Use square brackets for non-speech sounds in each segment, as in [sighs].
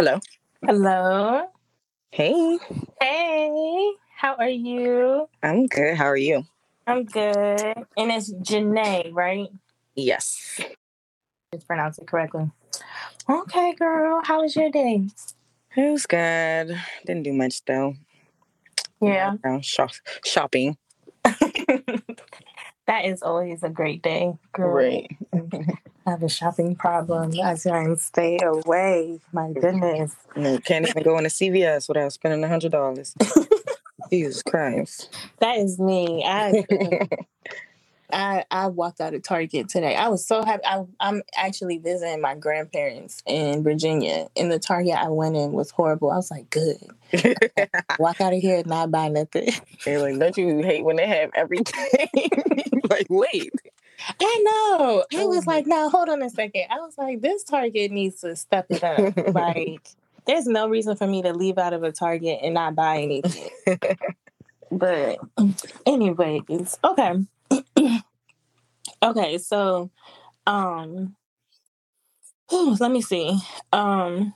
Hello. Hello. Hey. Hey. How are you? I'm good. How are you? I'm good. And it's Jenee, right? Yes. Just pronounce it correctly. Okay, girl. How was your day? It was good. Didn't do much though. Yeah. Shop- shopping. [laughs] that is always a great day, girl. Right. Mm-hmm. I have a shopping problem. I try and stay away. My mm-hmm. goodness. No, can't even go into CVS without spending a hundred dollars. Jesus Christ. That is me. I [laughs] I I walked out of Target today. I was so happy. I, I'm actually visiting my grandparents in Virginia. And the Target I went in was horrible. I was like, good. [laughs] Walk out of here and not buy nothing. They're like, don't you hate when they have everything? [laughs] like, wait. I know. [laughs] I was like, no, hold on a second. I was like, this Target needs to step it up. like, [laughs] there's no reason for me to leave out of a Target and not buy anything. [laughs] but anyways, okay. [clears throat] okay, so um whew, let me see. Um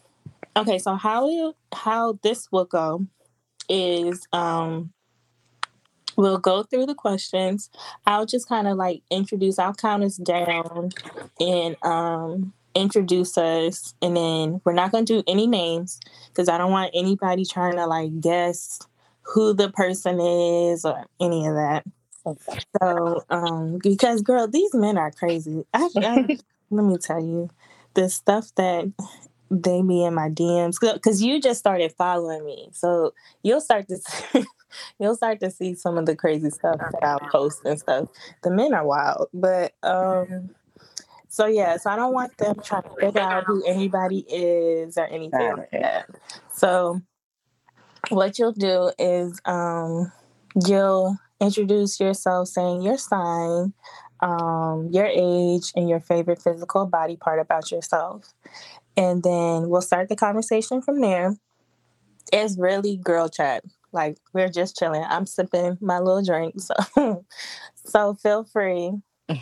okay, so how you how this will go is um we'll go through the questions. I'll just kind of like introduce, I'll count us down and um introduce us and then we're not going to do any names because I don't want anybody trying to like guess who the person is or any of that. So, um, because girl, these men are crazy. I, I, let me tell you, the stuff that they be in my DMs because you just started following me, so you'll start to [laughs] see, you'll start to see some of the crazy stuff that I'll post and stuff. The men are wild, but um, so yeah, so I don't want them trying to figure out who anybody is or anything like that. So what you'll do is um, you'll introduce yourself saying your sign, um, your age, and your favorite physical body part about yourself. And then we'll start the conversation from there. It's really girl chat. Like we're just chilling. I'm sipping my little drink. So [laughs] so feel free. [laughs]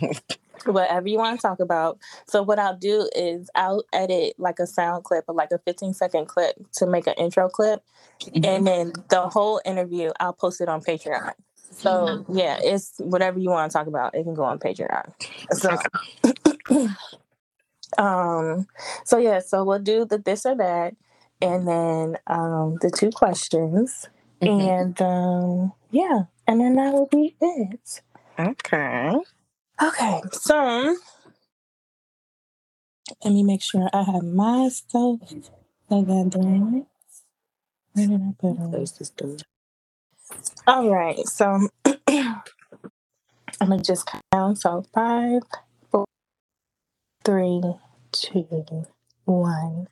Whatever you want to talk about. So what I'll do is I'll edit like a sound clip or like a 15 second clip to make an intro clip. Mm-hmm. And then the whole interview I'll post it on Patreon. So yeah, it's whatever you want to talk about. It can go on Patreon. So, [coughs] um, so yeah, so we'll do the this or that, and then um the two questions, mm-hmm. and um yeah, and then that will be it. Okay. Okay. So let me make sure I have my stuff together. Where did I put it? Close this door. All right, so [clears throat] I'm gonna just count. So five, four, three, two, one.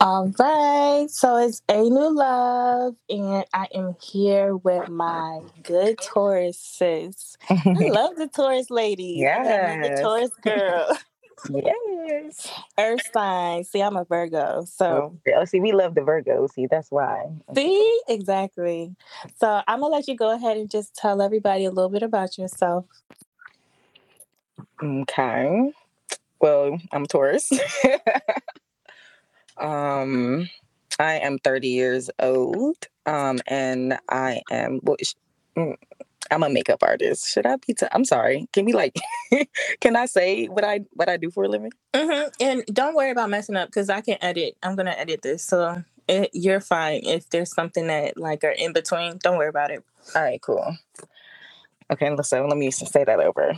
All right, so it's a new love, and I am here with my good [laughs] Taurus sis. I love the Taurus lady. Yeah, the Taurus girl. [laughs] Yes. Earth sign. See, I'm a Virgo. So, oh, oh, see, we love the Virgo. See, that's why. See, exactly. So, I'm going to let you go ahead and just tell everybody a little bit about yourself. Okay. Well, I'm Taurus. [laughs] um, I am 30 years old. Um, and I am, well, mm, I'm a makeup artist. Should I be? i am sorry. Can we like? [laughs] can I say what I what I do for a living? Mm-hmm. And don't worry about messing up because I can edit. I'm gonna edit this, so it, you're fine. If there's something that like are in between, don't worry about it. All right, cool. Okay, so let me say that over.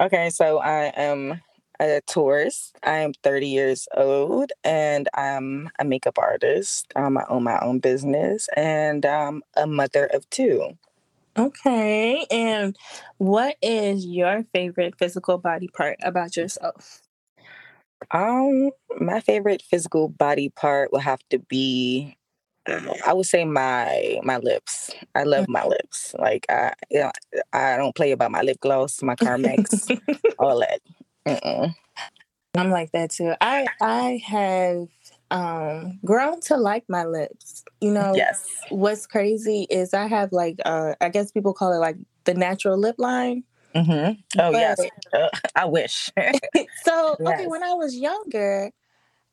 Okay, so I am a Taurus. I am 30 years old and I'm a makeup artist. Um, I own my own business and I'm a mother of two. Okay. And what is your favorite physical body part about yourself? Um, my favorite physical body part will have to be I would say my my lips. I love my lips. Like I, you know, I don't play about my lip gloss, my [laughs] Carmex, all that. Mm-mm. I'm like that too. I I have um grown to like my lips. You know, yes. What's crazy is I have like uh I guess people call it like the natural lip line. Mm-hmm. Oh but, yes, [laughs] uh, I wish. [laughs] so [laughs] yes. okay, when I was younger,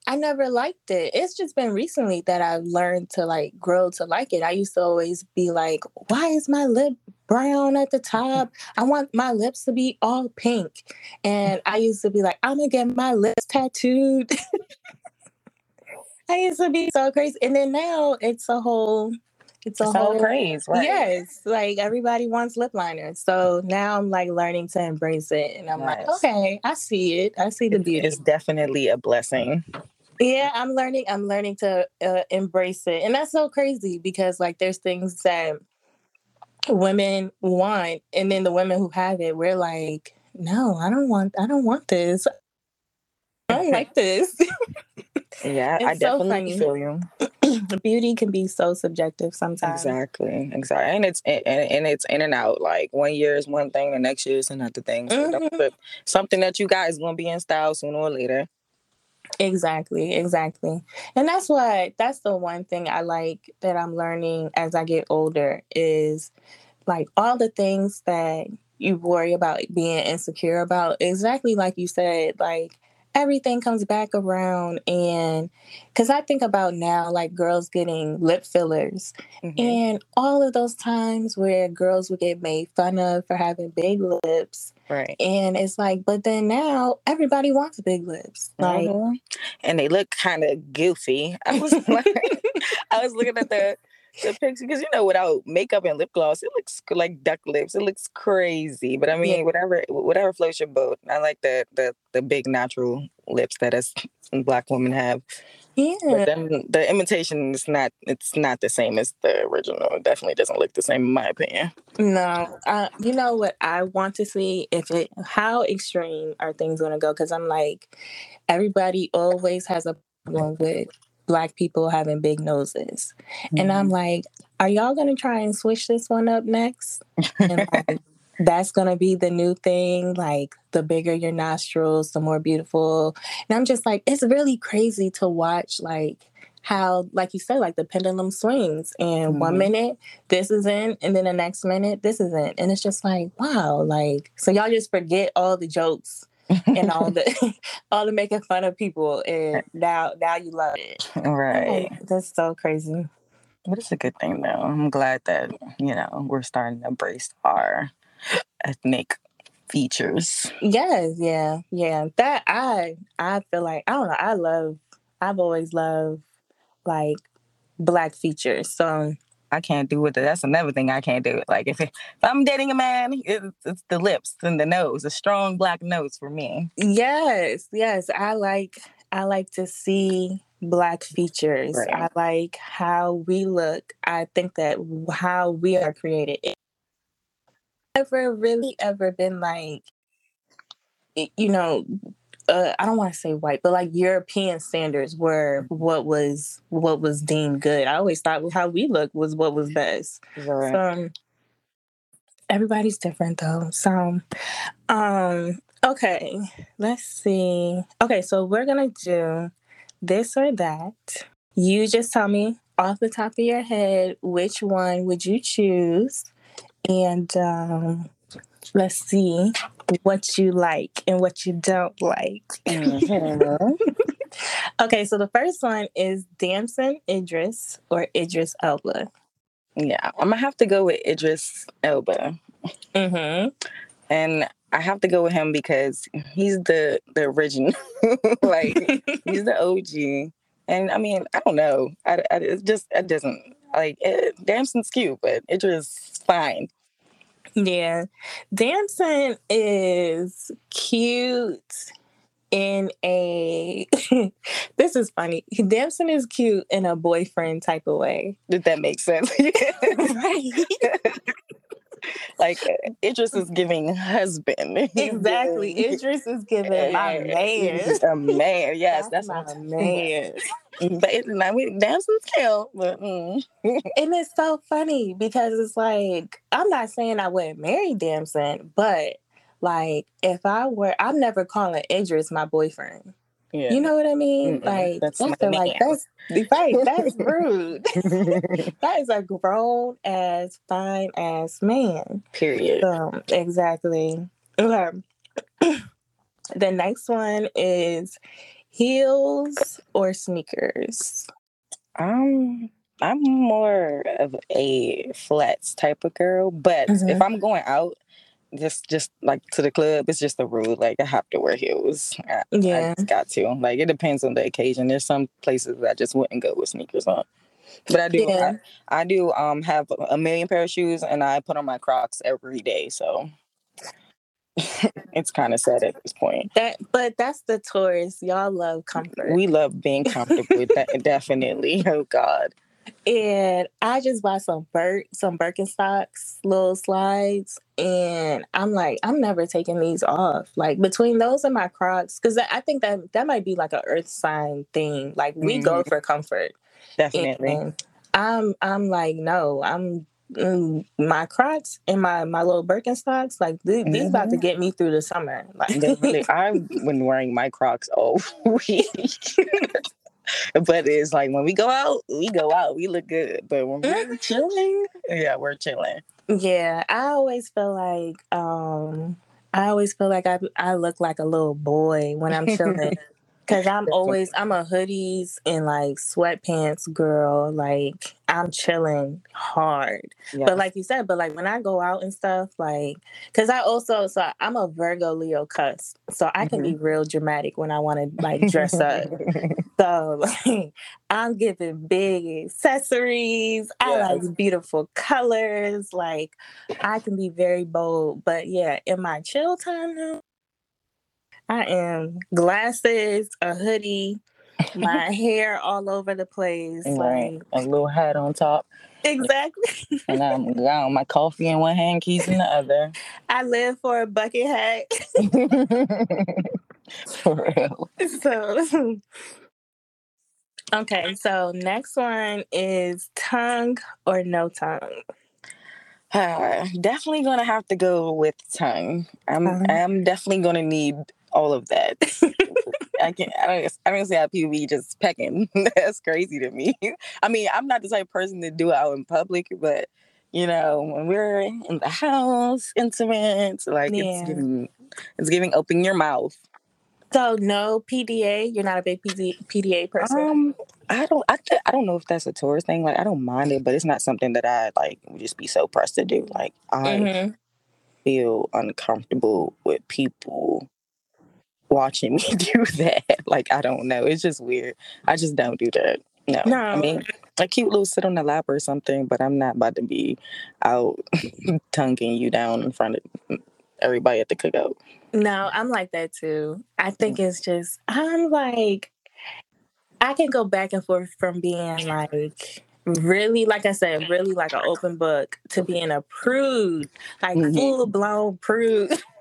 I never liked it. It's just been recently that I've learned to like grow to like it. I used to always be like, why is my lip brown at the top? I want my lips to be all pink. And I used to be like, I'm gonna get my lips tattooed. [laughs] I used to be so crazy. And then now it's a whole it's a It's whole right? Yes, like everybody wants lip liners. So now I'm like learning to embrace it. And I'm like, okay, I see it. I see the beauty. It's definitely a blessing. Yeah, I'm learning. I'm learning to uh, embrace it, and that's so crazy because like there's things that women want, and then the women who have it, we're like, no, I don't want. I don't want this. I don't [laughs] like this. [laughs] Yeah, I It's so definitely funny. feel you. [laughs] Beauty can be so subjective sometimes. Exactly, exactly, and it's and, and it's in and out. Like one year is one thing, the next year is another thing. So Mhm. something that you guys gonna be in style sooner or later. Exactly, exactly. And that's what that's the one thing I like that I'm learning as I get older is like all the things that you worry about being insecure about, exactly like you said, like everything comes back around and cuz I think about now like girls getting lip fillers Mhm. and all of those times where girls would get made fun of for having big lips Right. and it's like but then now everybody wants big lips. Like Mhm. And they look kind of goofy. [laughs] I was [laughs] like, I was looking at the the picture because you know without makeup and lip gloss, it looks like duck lips. It looks crazy. But I mean, Yeah. whatever whatever floats your boat. I like the the the big natural lips that us [laughs] black women have. yeah. But then the imitation is not it's not the same as the original. It definitely doesn't look the same in my opinion. No, uh, you know what I want to see if it how extreme are things going to go? Because I'm like, everybody always has a problem with black people having big noses, and I'm like, are y'all going to try and switch this one up next? And [laughs] like, that's going to be the new thing. Like the bigger your nostrils, the more beautiful. And I'm just like, it's really crazy to watch. Like how, like you said, like the pendulum swings, and one Mhm. minute this is in, and then the next minute this is in, and it's just like, wow, like so y'all just forget all the jokes and all [laughs] the [laughs] all the making fun of people, and now now you love it. Right. like, [laughs] that's so crazy. But it's a good thing though. I'm glad that, you know, we're starting to embrace our uh, ethnic features. Yes, yeah, yeah. That I I feel like I don't know. I love. I've always loved like black features. So I can't do with it. That's another thing I can't do. Like if, [laughs] if I'm dating a man, it's, it's the lips and the nose, a strong black nose for me. yes, yes. I like. I like to see black features. Right. I like how we look. I think that how we are created. It never really ever been like, you know, uh, I don't want to say white, but like European standards were what was what was deemed good. I always thought how we look was what was best. Right. So um, everybody's different though. So um okay, let's see. Okay, so we're gonna do this or that. You just tell me off the top of your head which one would you choose and um let's see what you like and what you don't like. Mhm. [laughs] Okay, so the first one is Damson Idris or Idris Elba. yeah, I'm gonna have to go with Idris Elba, Mm-hmm. and I have to go with him because he's the the original. [laughs] like he's the OG, and I mean, I don't know. I, I it just it doesn't like it, Damson's cute, but Idris is fine. Yeah. Damson is cute in a [laughs] this is funny. Damson is cute in a boyfriend type of way. Did that make sense? [laughs] Right. [laughs] [laughs] like Idris is giving husband. [laughs] Exactly. [laughs] Idris is giving my man. a man. Yes, that's, my what I'm man. But it's not we Damson's cute, but mm. and it's so funny because it's like I'm not saying I wouldn't marry Damson, but like if I were, I'm never calling Idris my boyfriend. Yeah. You know what I mean? Mm-mm, Like that's my feel like that's right. That's [laughs] rude. [laughs] [laughs] that is a grown ass, fine ass man. Period. So exactly. Okay. [clears throat] the next one is heels or sneakers? Um, I'm more of a flats type of girl, but if Mhm. I'm going out, just just like to the club, it's just a rule. Like I have to wear heels. I, I Yeah. just got to. Like it depends on the occasion. There's some places that I just wouldn't go with sneakers on. But I do Yeah. I, I do um have a million pair of shoes and I put on my Crocs every day. So [laughs] it's kind of sad at this point. That but that's the Taurus. Y'all love comfort. We love being comfortable that [laughs] definitely. Oh God. And I just bought some Bert some Birkenstocks, little slides, and I'm like, I'm never taking these off. Like between those and my Crocs, because I think that that might be like a Earth sign thing. Like we go Mhm. for comfort. Definitely. And I'm I'm like, no, I'm mm, my Crocs and my my little Birkenstocks. Like th- these about to Mhm. get me through the summer. Like I've been [laughs] wearing my Crocs all [laughs] week. But it's like when we go out, we go out. We look good. But when we're chilling, yeah, we're chilling. Yeah, I always feel like um I always feel like I I look like a little boy when I'm chilling. [laughs] [laughs] Cause I'm always I'm a hoodies and like sweatpants girl. Like I'm chilling hard. Yeah. But like you said, but like when I go out and stuff, like cause I also so I'm a Virgo Leo cusp. So I can mm-hmm. be real dramatic when I want to like dress up. [laughs] So like, [laughs] I'm giving big accessories. I like beautiful colors. Like I can be very bold. But yeah, in my chill time now, I am glasses, a hoodie, my [laughs] hair all over the place. right. Like A little hat on top. exactly. [laughs] And I'm got my coffee in one hand, keys in the other. I live for a bucket hat. [laughs] For real. so okay, so next one is tongue or no tongue. Uh, [sighs] definitely gonna have to go with tongue. I'm Uh-huh. I'm definitely gonna need all of that. [laughs] I can't. I don't. I don't see how people be just pecking. [laughs] That's crazy to me. I mean, I'm not the type of person to do it out in public, but you know, when we're in the house, intimate, like Yeah. it's giving, it's giving open your mouth. So no PDA. You're not a big PD, PDA person. Um, I don't. I, I don't know if that's a Taurus thing. Like, I don't mind it, but it's not something that I like. Would just be so pressed to do. Like, I Mhm. feel uncomfortable with people watching me [laughs] do that. Like, I don't know. It's just weird. I just don't do that. No. I mean, a cute little sit on the lap or something, but I'm not about to be out [laughs] tonguing you down in front of everybody at the cookout. No, I'm like that too. I think it's just I'm like I can go back and forth from being like really, like I said, really like an open book to being a prude, like Mhm. full blown prude. [laughs]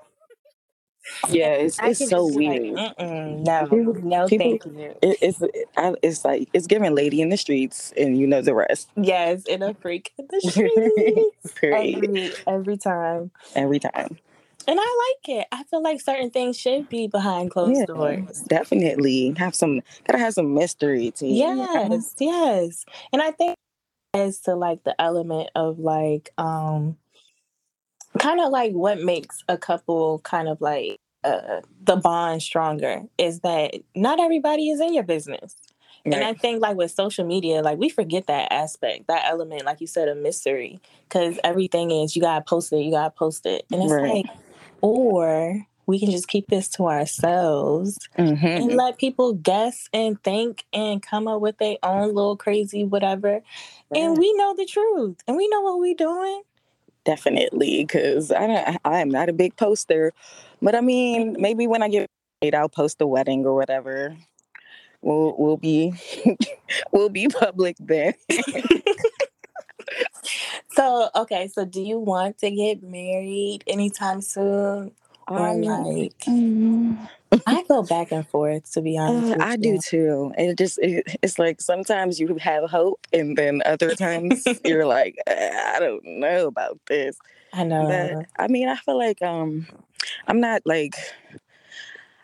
Yeah, it's I it's can so just be like, weird. Mm-mm, no, People- no, people- thank you. It, it's I, it's like it's giving lady in the streets, and you know the rest. Yes, in a freak in the [laughs] streets Period. every every time, Every time. and I like it. I feel like certain things should be behind closed Yeah, doors. definitely have some. Gotta have some mystery to you. you? Yes, yes. And I think as to like the element of like um kind of like what makes a couple kind of like uh the bond stronger is that not everybody is in your business. And I think like with social media, like we forget that aspect, that element, like you said, a mystery. Cause everything is you gotta post it, you gotta post it. And it's Right. like, or we can just keep this to ourselves Mhm. and let people guess and think and come up with their own little crazy whatever. And we know the truth and we know what we're doing. Definitely, because I don't. I am not a big poster, but I mean, maybe when I get married, I'll post the wedding or whatever. We'll we'll be [laughs] we'll be public then. [laughs] So, okay, so do you want to get married anytime soon? Um, like, mm, I go back and forth to be honest. uh, I do too. It just it, it's like sometimes you have hope, and then other times [laughs] you're like, "Uh, I don't know about this. I know. But I mean, I feel like um, I'm not like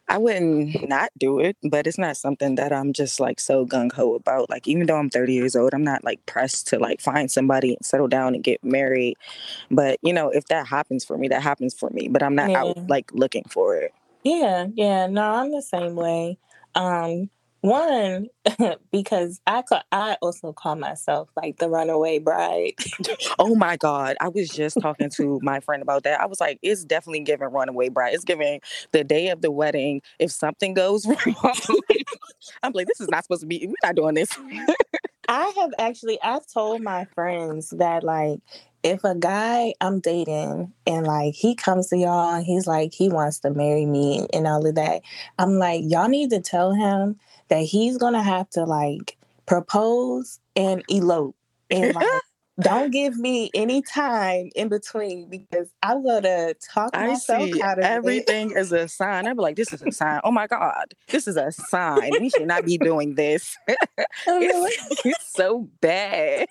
I wouldn't not do it, but it's not something that I'm just like so gung ho about. Like even though I'm 30 years old, I'm not like pressed to like find somebody and settle down and get married. But you know, if that happens for me, that happens for me. But I'm not Yeah. out like looking for it. Yeah, yeah. No, I'm the same way. Um, one [laughs] because I ca- I also call myself like the runaway bride. [laughs] oh my god, I was just talking to my friend about that. I was like, it's definitely giving runaway bride. It's giving the day of the wedding. If something goes [laughs] wrong, I'm like, this is not supposed to be. We're not doing this. I have actually I've told my friends that like if a guy I'm dating and like he comes to y'all and he's like he wants to marry me and all of that, I'm like y'all need to tell him that he's gonna have to like propose and elope and [laughs] like don't give me any time in between because I'm gonna talk I myself see out of it. everything [laughs] it. as a sign. I'm like, this is a sign. Oh my god, this is a sign. We should not be doing this. [laughs] It's, it's so bad.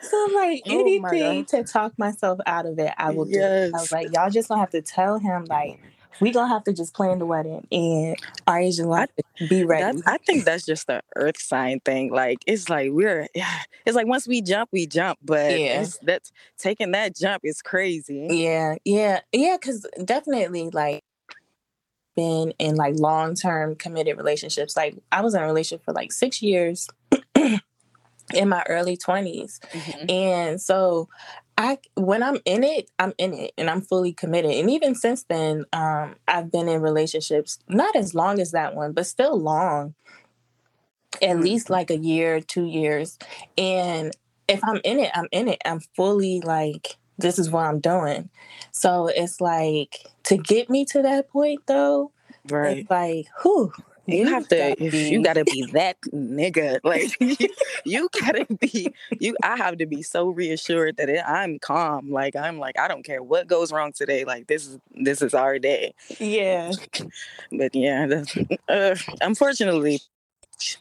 So I'm like Oh anything to talk myself out of it, I will do. I Yes. was like, y'all just gonna have to tell him like we gonna have to just plan the wedding and Ari's just gonna be ready. I think that's just the earth sign thing. Like it's like we're yeah, [sighs] it's like once we jump, we jump. But Yeah. that's taking that jump is crazy. yeah, yeah, yeah, because definitely like been in like long term committed relationships. Like I was in a relationship for like six years [clears throat] in my early twenties. Mhm. And so I when I'm in it, I'm in it and I'm fully committed. And even since then, um, I've been in relationships, not as long as that one, but still long. At Mhm. least like a year, two years. And if I'm in it, I'm in it. I'm fully like, this is what I'm doing. So it's like to get me to that point though, Right. it's like, whew. You, have to. gotta You gotta be that nigga. Like [laughs] you, you gotta be. You. I have to be so reassured that it, I'm calm. Like I'm like I don't care what goes wrong today. Like this is this is our day. Yeah. [laughs] But yeah, uh, unfortunately,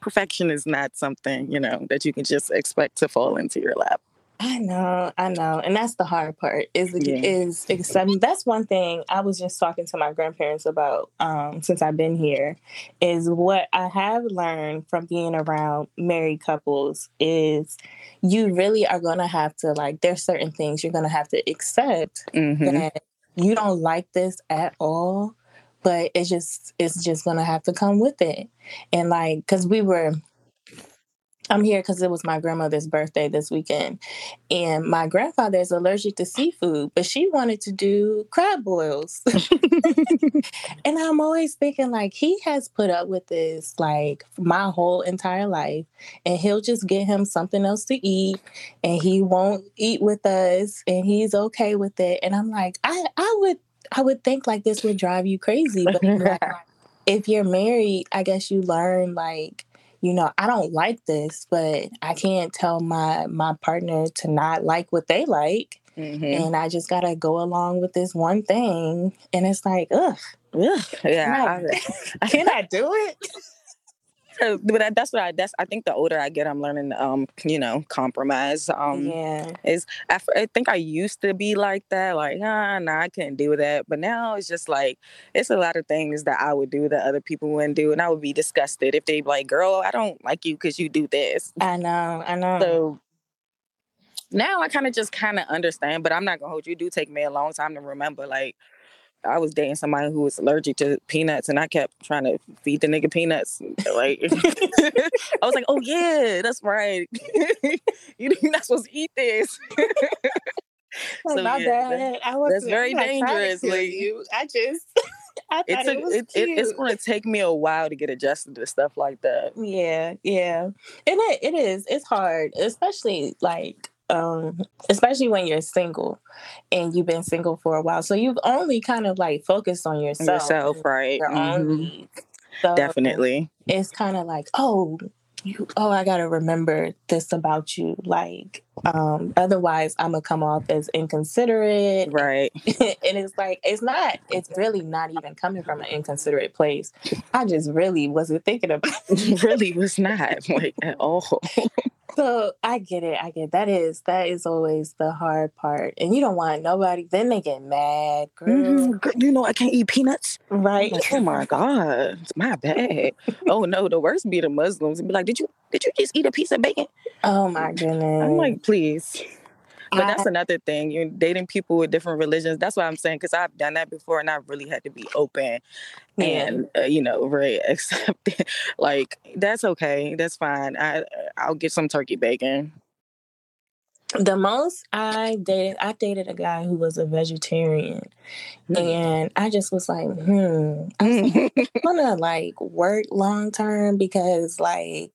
perfection is not something you know that you can just expect to fall into your lap. I know, I know, and that's the hard part. Is Yeah. is accepting. That's one thing I was just talking to my grandparents about um, since I've been here. Is what I have learned from being around married couples is you really are gonna have to like. There's certain things you're gonna have to accept hmm that you don't like this at all, but it's just it's just gonna have to come with it. And like, because we were. I'm here because it was my grandmother's birthday this weekend. And my grandfather is allergic to seafood, but she wanted to do crab boils. [laughs] and I'm always thinking, like, he has put up with this like my whole entire life, and he'll just get him something else to eat, and he won't eat with us, and he's okay with it. And I'm like, I, I would, I would think like this would drive you crazy, but like, [laughs] if you're married, I guess you learn like you know i don't like this but i can't tell my my partner to not like what they like. Hmm and i just gotta go along with this one thing and it's like ugh Yeah, I, [laughs] can i do it [laughs] But that- that's what I that's I think the older I get, I'm learning um you know compromise. Um, yeah is I, I think I used to be like that, like ah nah I couldn't do that, but now it's just like it's a lot of things that I would do that other people wouldn't do, and I would be disgusted if they be like, girl, I don't like you because you do this. i know i know So now I kind of just kind of understand, but I'm not gonna hold you. It do take me a long time to remember. Like I was dating somebody who was allergic to peanuts, and I kept trying to feed the nigga peanuts. Like [laughs] [laughs] I was like, "Oh yeah, that's right. [laughs] you- You're not supposed to eat this." So, my yeah, bad i was that's very dangerous, like- you i just i thought It's it, was it, it, it's going to take me a while to get adjusted to stuff like that. Yeah, yeah. And it, it is. It's hard, especially like um especially when you're single and you've been single for a while. So you've only kind of like focused on yourself. Yourself, right? Your Mhm. own. So Definitely. It's kind of like, oh, you oh, I gotta remember this about you. Like, um, otherwise I'm gonna come off as inconsiderate. Right. [laughs] and it's like it's not it's really not even coming from an inconsiderate place i just really wasn't thinking about [laughs] It really was not like at all. [laughs] So I get it. I get that is that is always the hard part, and you don't want nobody. Then they get mad, girl. Mhm. Girl, You know I can't eat peanuts. Right? Like, oh my god, it's my bad. oh no, the worst be the Muslims and be like, did you did you just eat a piece of bacon? Oh my goodness. I'm like, please. But that's another thing. You're dating people with different religions. That's what I'm saying because I've done that before, and I really had to be open Yeah. and uh, you know very [laughs] accepting. like that's okay. That's fine. I I'll get some turkey bacon. The most I dated, I dated a guy who was a vegetarian, Mm. and I just was like, hmm, I [laughs] want to like work long term because like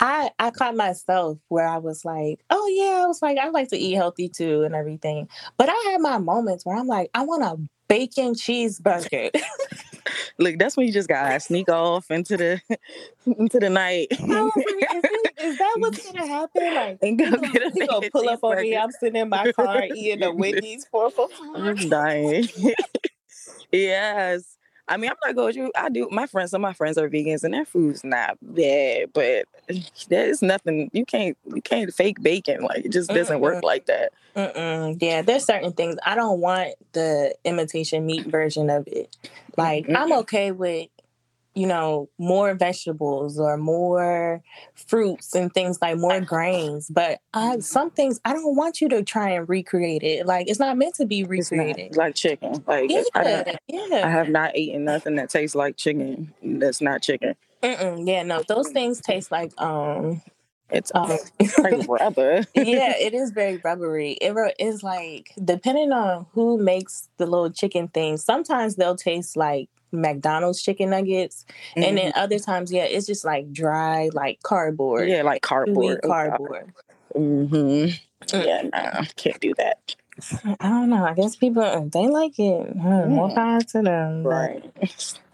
I I caught myself where I was like, oh yeah, I was like, I like to eat healthy too and everything, but I had my moments where I'm like, I want a bacon cheeseburger. [laughs] Look, that's when you just gotta sneak off into the [laughs] into the night. [laughs] Like, is, it- is that what's gonna happen? Like, And go gonna, get a gonna pull up on me. I'm sitting in my car eating a Wendy's four for four. I'm dying. yes. I mean, I'm not going to. I do. My friends, some of my friends are vegans, and their food's not bad, but [sighs] there's nothing. You can't. You can't fake bacon. Like it just doesn't work Mm-mm. like that. Mm-mm. Yeah, there's certain things I don't want the imitation meat version of it. Like I'm okay with, you know, more vegetables or more fruits and things like more grains, but I, some things I don't want you to try and recreate it. Like it's not meant to be recreated. like chicken. Like Yeah, I, don't, I have not eaten nothing that tastes like chicken. That's not chicken. Mm-mm, yeah, no, those things taste like um It's um [laughs] like [laughs] rubber. yeah, [laughs] it is very rubbery. It is like depending on who makes the little chicken things. Sometimes they'll taste like McDonald's chicken nuggets, and then other times, yeah, it's just like dry, like cardboard, yeah, like cardboard. Oh, cardboard. Mm-hmm. Yeah, nah, can't do that. I don't know. I guess people they like it. hmm, More Mm. power to them. Right.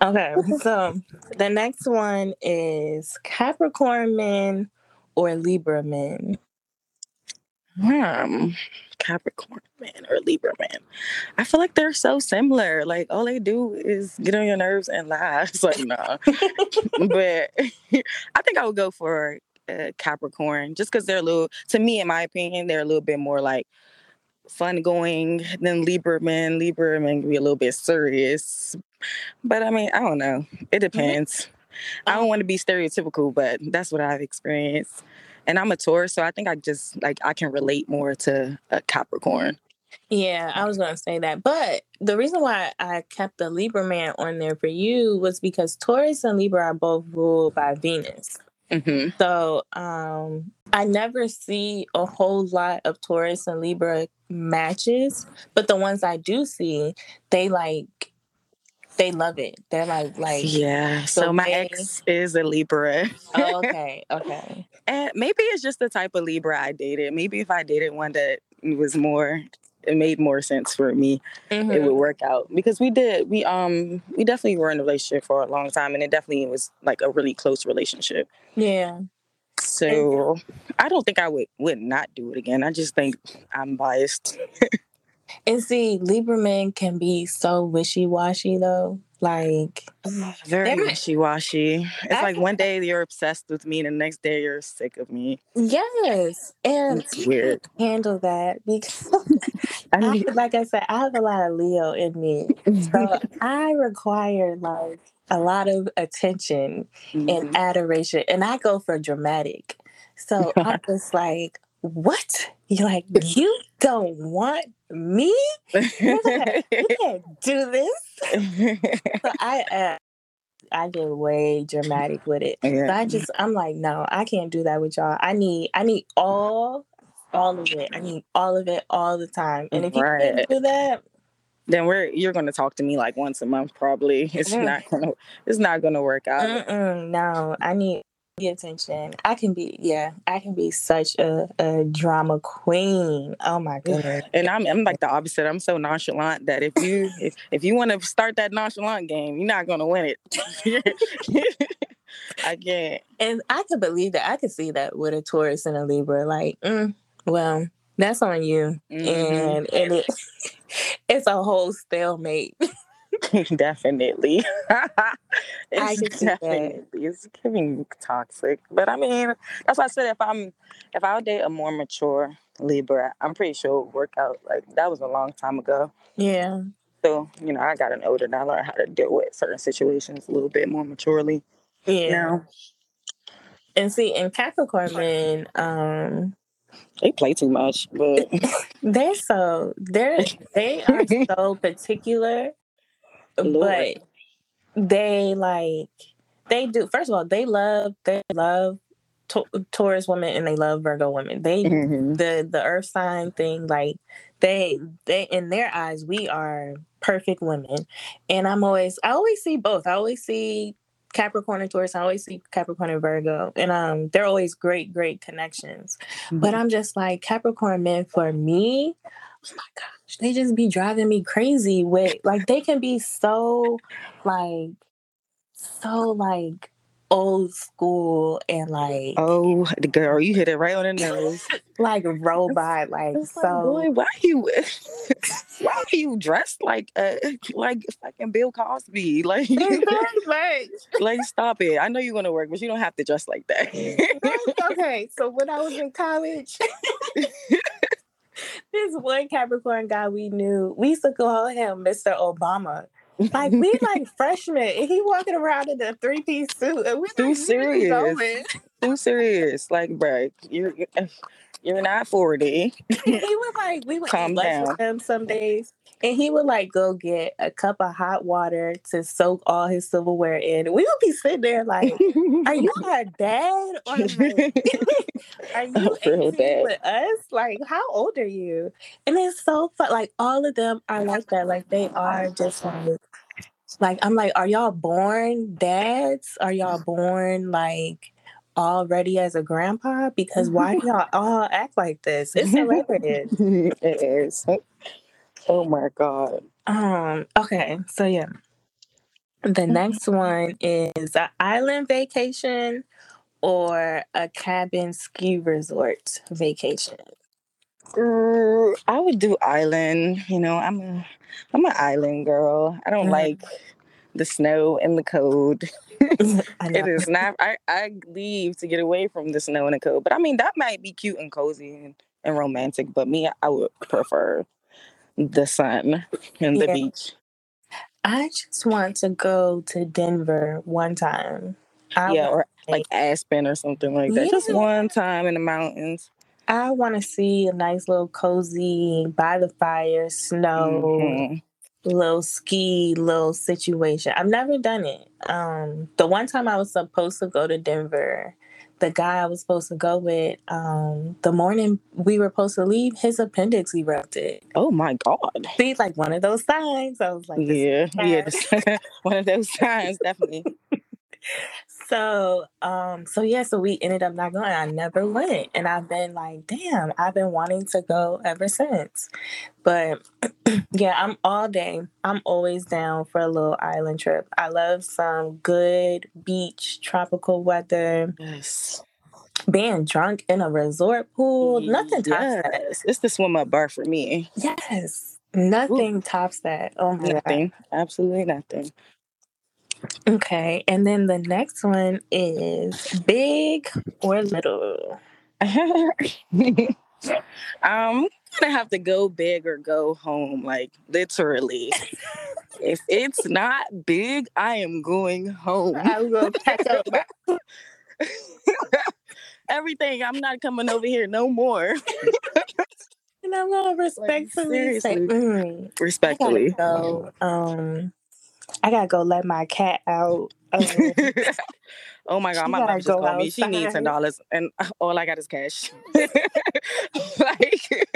Okay, [laughs] so the next one is Capricorn men or Libra men. Hmm. Capricorn man or Libra man. I feel like they're so similar. Like all they do is get on your nerves and lie. It's [laughs] like nah. but [laughs] I think I would go for uh, Capricorn just because they're a little. To me, in my opinion, they're a little bit more like fun going than Libra men. Libra men can be a little bit serious. But I mean, I don't know. It depends. I don't want to be stereotypical, but that's what I've experienced. And I'm a Taurus, so I think I just like I can relate more to a Capricorn. Yeah, I was gonna say that. But the reason why I kept the Libra man on there for you was because Taurus and Libra are both ruled by Venus. hmm So um I never see a whole lot of Taurus and Libra matches, but the ones I do see, they like they love it. They're like like Yeah. So, so my they- ex is a Libra. oh, [laughs] okay, okay. And maybe it's just the type of Libra I dated. Maybe if I dated one that was more it made more sense for me, it Mhm. would work out. Because we did we um we definitely were in a relationship for a long time and it definitely was like a really close relationship. Yeah. So I don't think I would would not do it again. I just think I'm biased. [laughs] And see, Libra men can be so wishy washy though. Like Very wishy washy. It's I- like one day you're obsessed with me, and the next day you're sick of me. yes. And It's weird. handle that because [laughs] I I, like I said, I have a lot of Leo in me. So [laughs] I require like a lot of attention Mhm. and adoration. And I go for dramatic. So I'm [laughs] just like, what? You're like, you don't want me? You [laughs] can't do this. So [laughs] I uh, I get way dramatic with it. So I just I'm like, no, I can't do that with y'all. I need I need all all of it. I need all of it all the time. And if you can't do that, then we're you're gonna talk to me like once a month, probably. [laughs] It's Mm. not gonna it's not gonna work out. mm-mm, no, I need the attention. I can be yeah, I can be such a, a drama queen. Oh my goodness. And I'm I'm like the opposite. I'm so nonchalant that if you if, if you want to start that nonchalant game, you're not gonna win it. [laughs] I can't. And I could believe that. I could see that with a Taurus and a Libra. Like, mm, well, that's on you. Mhm. And and it [laughs] it's a whole stalemate. [laughs] [laughs] definitely. [laughs] it's can see that. definitely it's giving toxic. But I mean, that's why I said if I'm if I would date a more mature Libra, I'm pretty sure it would work out. Like that was a long time ago. Yeah. So, you know, I got an older and I learned how to deal with certain situations a little bit more maturely Yeah. now. And see, in Capricorn men, um, They play too much, but [laughs] they're so they're they are so particular, Lord. but they like they do. First of all, they love they love to- Taurus women and they love Virgo women. They Mhm. the the Earth sign thing like they they in their eyes we are perfect women, and I'm always I always see both. I always see Capricorn and Taurus. I always see Capricorn and Virgo, and um, they're always great, great connections. But I'm just like Capricorn men for me. Oh my gosh, they just be driving me crazy with like they can be so like so like old school and like oh, the girl, you hit it right on the nose. like robot like It's like, so boy, why you [laughs] why are you dressed like uh like fucking Bill Cosby? [laughs] Like Right. [laughs] like stop it. I know you're gonna work, but you don't have to dress like that. okay, so when I was in college, this one Capricorn guy we knew, we used to call him Mr. Obama. Like we [laughs] like freshmen, and he walking around in a three piece suit, and we Too like, serious. Too serious. Like, bro, you're you're not 40. [laughs] he would like we [laughs] would Calm down. with him some days, and he would like go get a cup of hot water to soak all his silverware in. We would be sitting there like, "Are you [laughs] our dad or like, Are you with us? Like, how old are you? And it's so fun. Like, all of them are like that. Like, they are just like, like I'm like, are y'all born dads? Are y'all born like already as a grandpa? Because why do y'all all act like this? It's hilarious. [laughs] it is. Oh my god. Um. Okay. So yeah, the next one is an island vacation or a cabin ski resort vacation. Uh, I would do island. You know, I'm a I'm an island girl. I don't Mhm. like the snow and the cold. [laughs] It is not. I I leave to get away from the snow and the cold. But I mean, that might be cute and cozy and, and romantic. But me, I would prefer the sun and the Yeah. beach. I just want to go to Denver one time. I yeah, or like Aspen or something like that. Just one time in the mountains. I want to see a nice little cozy by the fire, snow, Mhm. Little ski, little situation. I've never done it. Um, the one time I was supposed to go to Denver, the guy I was supposed to go with, um, the morning we were supposed to leave, his appendix erupted. Oh my god. See, like one of those signs. I was like, yeah, yeah. [laughs] one of those times, definitely. [laughs] So, um, so yeah, so we ended up not going. I never went, and I've been like, damn, I've been wanting to go ever since. But [clears throat] yeah, I'm all day. I'm always down for a little island trip. I love some good beach, tropical weather. Yes. Being drunk in a resort pool, nothing tops that. It's the swim up bar for me. Yes, nothing tops that. Oh my god. Nothing. Absolutely nothing. Okay, and then the next one is big or little. [laughs] I'm gonna have to go big or go home, like literally. if it's not big, I am going home. I will pack up [laughs] Everything. I'm not coming over here no more. And I'm gonna respectfully say, mm, Respectfully. go. Um, I gotta go let my cat out. Um, [laughs] oh my god, She my mom just go called me. She needs ten dollars, and [laughs] all I got is cash. [laughs] like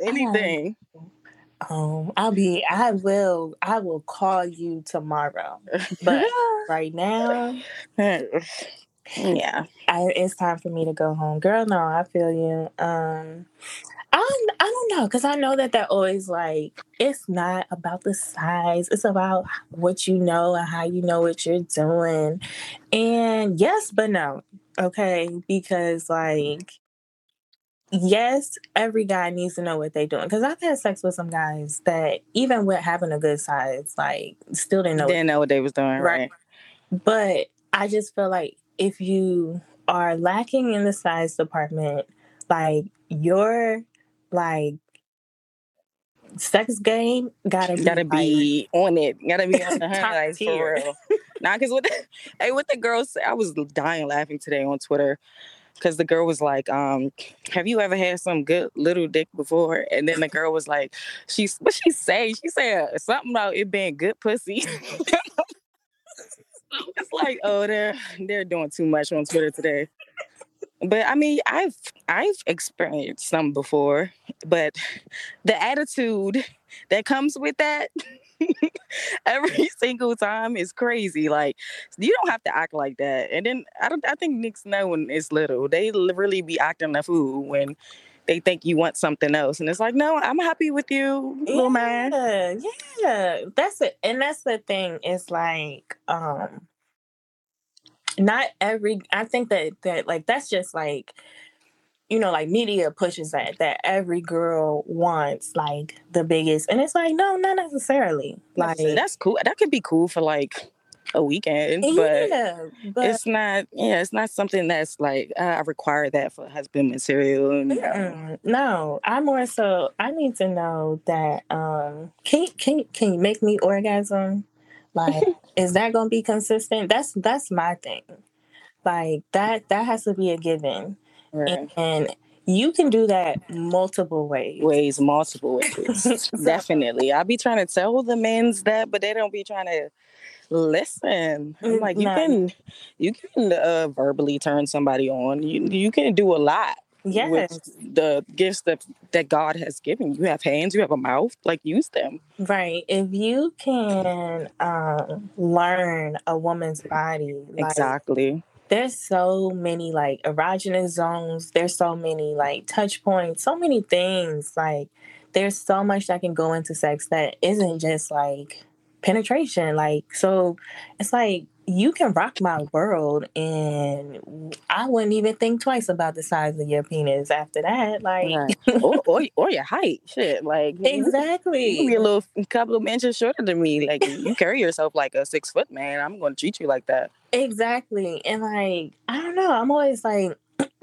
anything. um, I'll be. I will. I will call you tomorrow. But right now, yeah. I, it's time for me to go home. Girl, no, I feel you. Um, I I don't know because I know that they're always like it's not about the size. It's about what you know and how you know what you're doing. And yes, but no. Okay, because like yes, every guy needs to know what they're doing. Because I've had sex with some guys that even with having a good size, like still didn't know. what Didn't know what they was doing, Right. right? but I just feel like if you are lacking in the size department, like your like sex game gotta be Gotta like, be on it. Gotta be on the [laughs] highlights for real. [laughs] Nah, cause what the, hey, what the girls I was dying laughing today on Twitter. because the girl was like, um, "Have you ever had some good little dick before?" And then the girl was like, "She's what she say? She said something about it being good pussy." [laughs] it's like, oh, they're they're doing too much on Twitter today. But I mean, I've I've experienced some before, but [laughs] the attitude that comes with that [laughs] every [laughs] single time is crazy. Like you don't have to act like that. And then I don't I think Nick's know when it's little. They really be acting a fool when they think you want something else. And it's like, no, I'm happy with you, little yeah, man. Yeah. That's it. And that's the thing. It's like, um, not every I think that that like that's just like you know, like media pushes that that every girl wants like the biggest, and it's like no, not necessarily. Like that's cool. That could be cool for like a weekend, but, yeah, but it's not. Yeah, it's not something that's like uh, I require that for husband material. And, mm-mm. no, i'm more so I need to know that um can can can you make me orgasm? Like, is that gonna be consistent? That's that's my thing. Like that that has to be a given. right. And you can do that multiple ways. ways, multiple ways. [laughs] Definitely. I be trying to tell the men's that, but they don't be trying to listen. I'm Mm, like, you can you can uh, verbally turn somebody on. You you can do a lot Yes. the gifts that that God has given. You have hands, you have a mouth, like use them. Right. If you can um, learn a woman's body, like, exactly. there's so many like erogenous zones, there's so many like touch points, so many things. Like, there's so much that can go into sex that isn't just like penetration. Like, so it's like you can rock my world, and I wouldn't even think twice about the size of your penis after that. Like, Right. or, or or your height. Shit. Like you- [laughs] You exactly. can be a little couple of inches shorter than me. Like you carry yourself like a six foot man. I'm gonna treat you like that. Exactly. And like, I don't know, I'm always like [clears throat]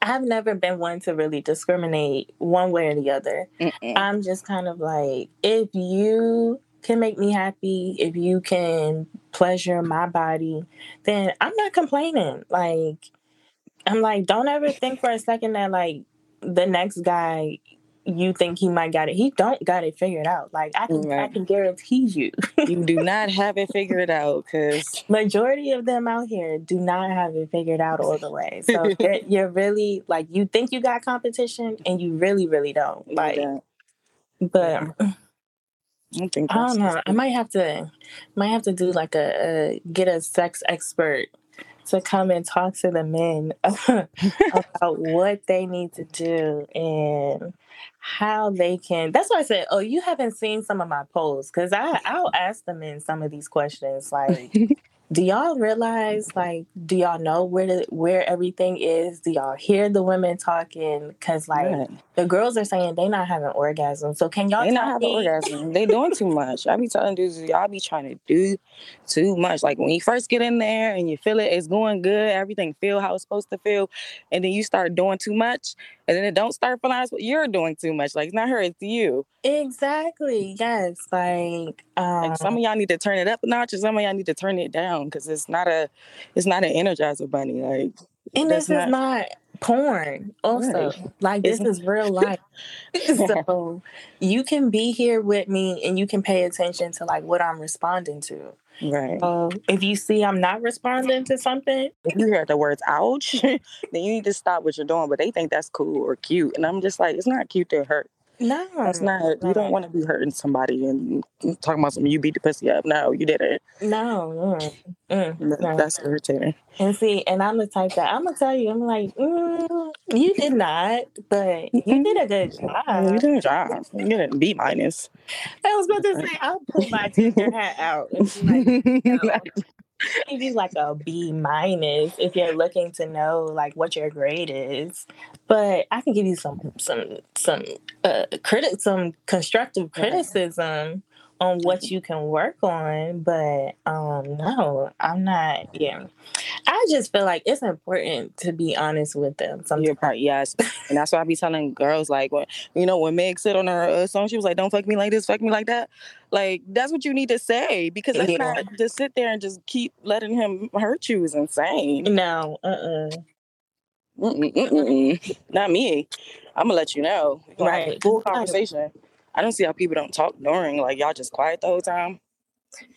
I've never been one to really discriminate one way or the other. Mm-mm. I'm just kind of like, if you can make me happy, if you can pleasure my body, then I'm not complaining. Like, I'm like, don't ever think for a second that like the next guy you think he might got it. He don't got it figured out. Like I can I can guarantee you. you do not have it figured out because [laughs] majority of them out here do not have it figured out all the way. So [laughs] you're, you're really like you think you got competition and you really really don't. Like, but I don't think I don't know. I might have to might have to do like a, a get a sex expert to come and talk to the men [laughs] about what they need to do and how they can that's why I said, Oh, you haven't seen some of my posts because I I'll ask them in some of these questions like do y'all realize like do y'all know where the, where everything is do y'all hear the women talking because like Right. the girls are saying they not having orgasms so can y'all They not having me orgasm. They doing too much. I be telling dudes, y'all be trying to do too much. Like when you first get in there and you feel it, it's going good, everything feel how it's supposed to feel, and then you start doing too much, and then it don't start feeling as you're doing too much. Like it's not her, it's you. exactly yes like um Like some of y'all need to turn it up a notch, and some of y'all need to turn it down because it's not a, it's not an energizer bunny. Like and this is not porn also Right. like this is real life [laughs] [laughs] so you can be here with me and you can pay attention to like what i'm responding to right. so if you see i'm not responding to something if you hear the words ouch, [laughs] then you need to stop what you're doing. But they think that's cool or cute. And I'm just like, it's not cute to hurt. No That's not you don't want to be hurting somebody and talking about something you beat the pussy up. No, you didn't. no mm, mm, no. That's irritating. and see and i'm the type that i'm gonna tell you i'm like mm, you did not but you did a good job. you did a job. You get a B minus. i was about to say [laughs] i'll pull my teacher hat out and be like [laughs] no. Give you like a B minus if you're looking to know like what your grade is. But I can give you some some some uh critic some constructive criticism on what you can work on. But um no, I'm not yeah. I just feel like it's important to be honest with them sometimes. You're part, yes, and that's why I be telling girls like when you know when Meg said on her uh, song she was like, "Don't fuck me like this, fuck me like that." Like that's what you need to say because it's Yeah. not to sit there and just keep letting him hurt you is insane. No, uh uh Mm-mm, mm-mm. Not me. I'm gonna let you know. Right. full conversation. I don't see how people don't talk during. Like y'all just quiet the whole time.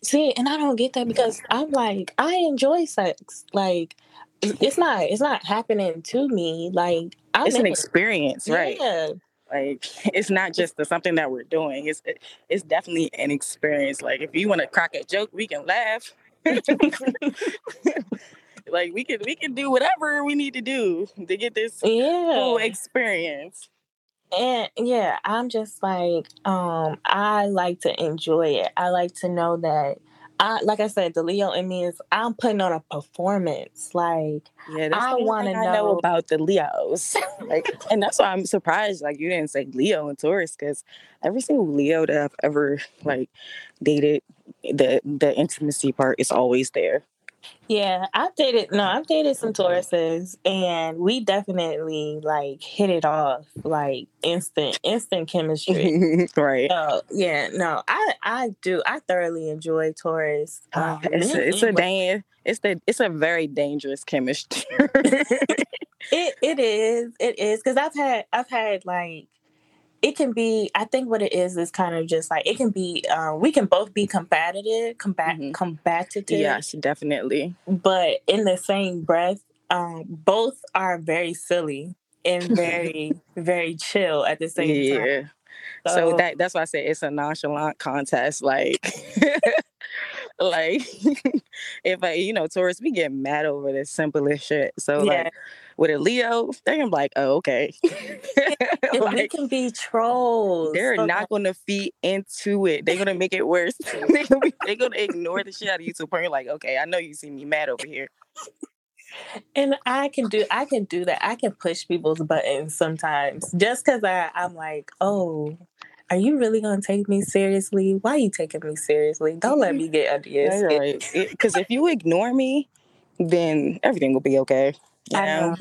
See, and I don't get that because I'm like, I enjoy sex. Like, it's not, it's not happening to me. Like, I'm it's an it. experience, right? Yeah, Like [laughs] it's not just the, something that we're doing. It's it's definitely an experience. Like if you want to crack a joke, we can laugh. [laughs] like we can we can do whatever we need to do to get this [laughs] full yeah. experience. And yeah, I'm just like, um, I like to enjoy it. I like to know that I like I said, the Leo in me is I'm putting on a performance. Like Yeah, that's I wanna know know- about the Leos. [laughs] Like, and that's why I'm surprised. Like, you didn't say Leo and Taurus, because every single Leo that I've ever like dated, the the intimacy part is always there. Yeah, I've dated no, I've dated some Tauruses and we definitely like hit it off like instant instant chemistry. [laughs] right. So yeah, no, I I do I thoroughly enjoy Taurus. Uh, Um, it's a, it's a dang, it's the it's a very dangerous chemistry. [laughs] It it is it is because I've had I've had like it can be I think what it is is kind of just like it can be um, we can both be competitive combat Mhm. combative yes, definitely. but in the same breath, um, both are very silly and very, [laughs] very chill at the same time. Yeah. So, that that's why I say it's a nonchalant contest. Like, [laughs] like [laughs] if I, you know, Taurus, we get mad over the simplest shit. So yeah, like with a Leo, they're gonna be like, oh, okay. [laughs] [laughs] and we can be trolls. they're So, not gonna feed into it. They're gonna make it worse. [laughs] they're, they're gonna ignore the shit out of you to point you're like, okay, I know you see me mad over here. and I can do, I can do that. I can push people's buttons sometimes just because I, I'm like, oh, are you really gonna take me seriously? Why are you taking me seriously? Don't let me get under your skin. right. Because if you ignore me, then everything will be okay. You know? know.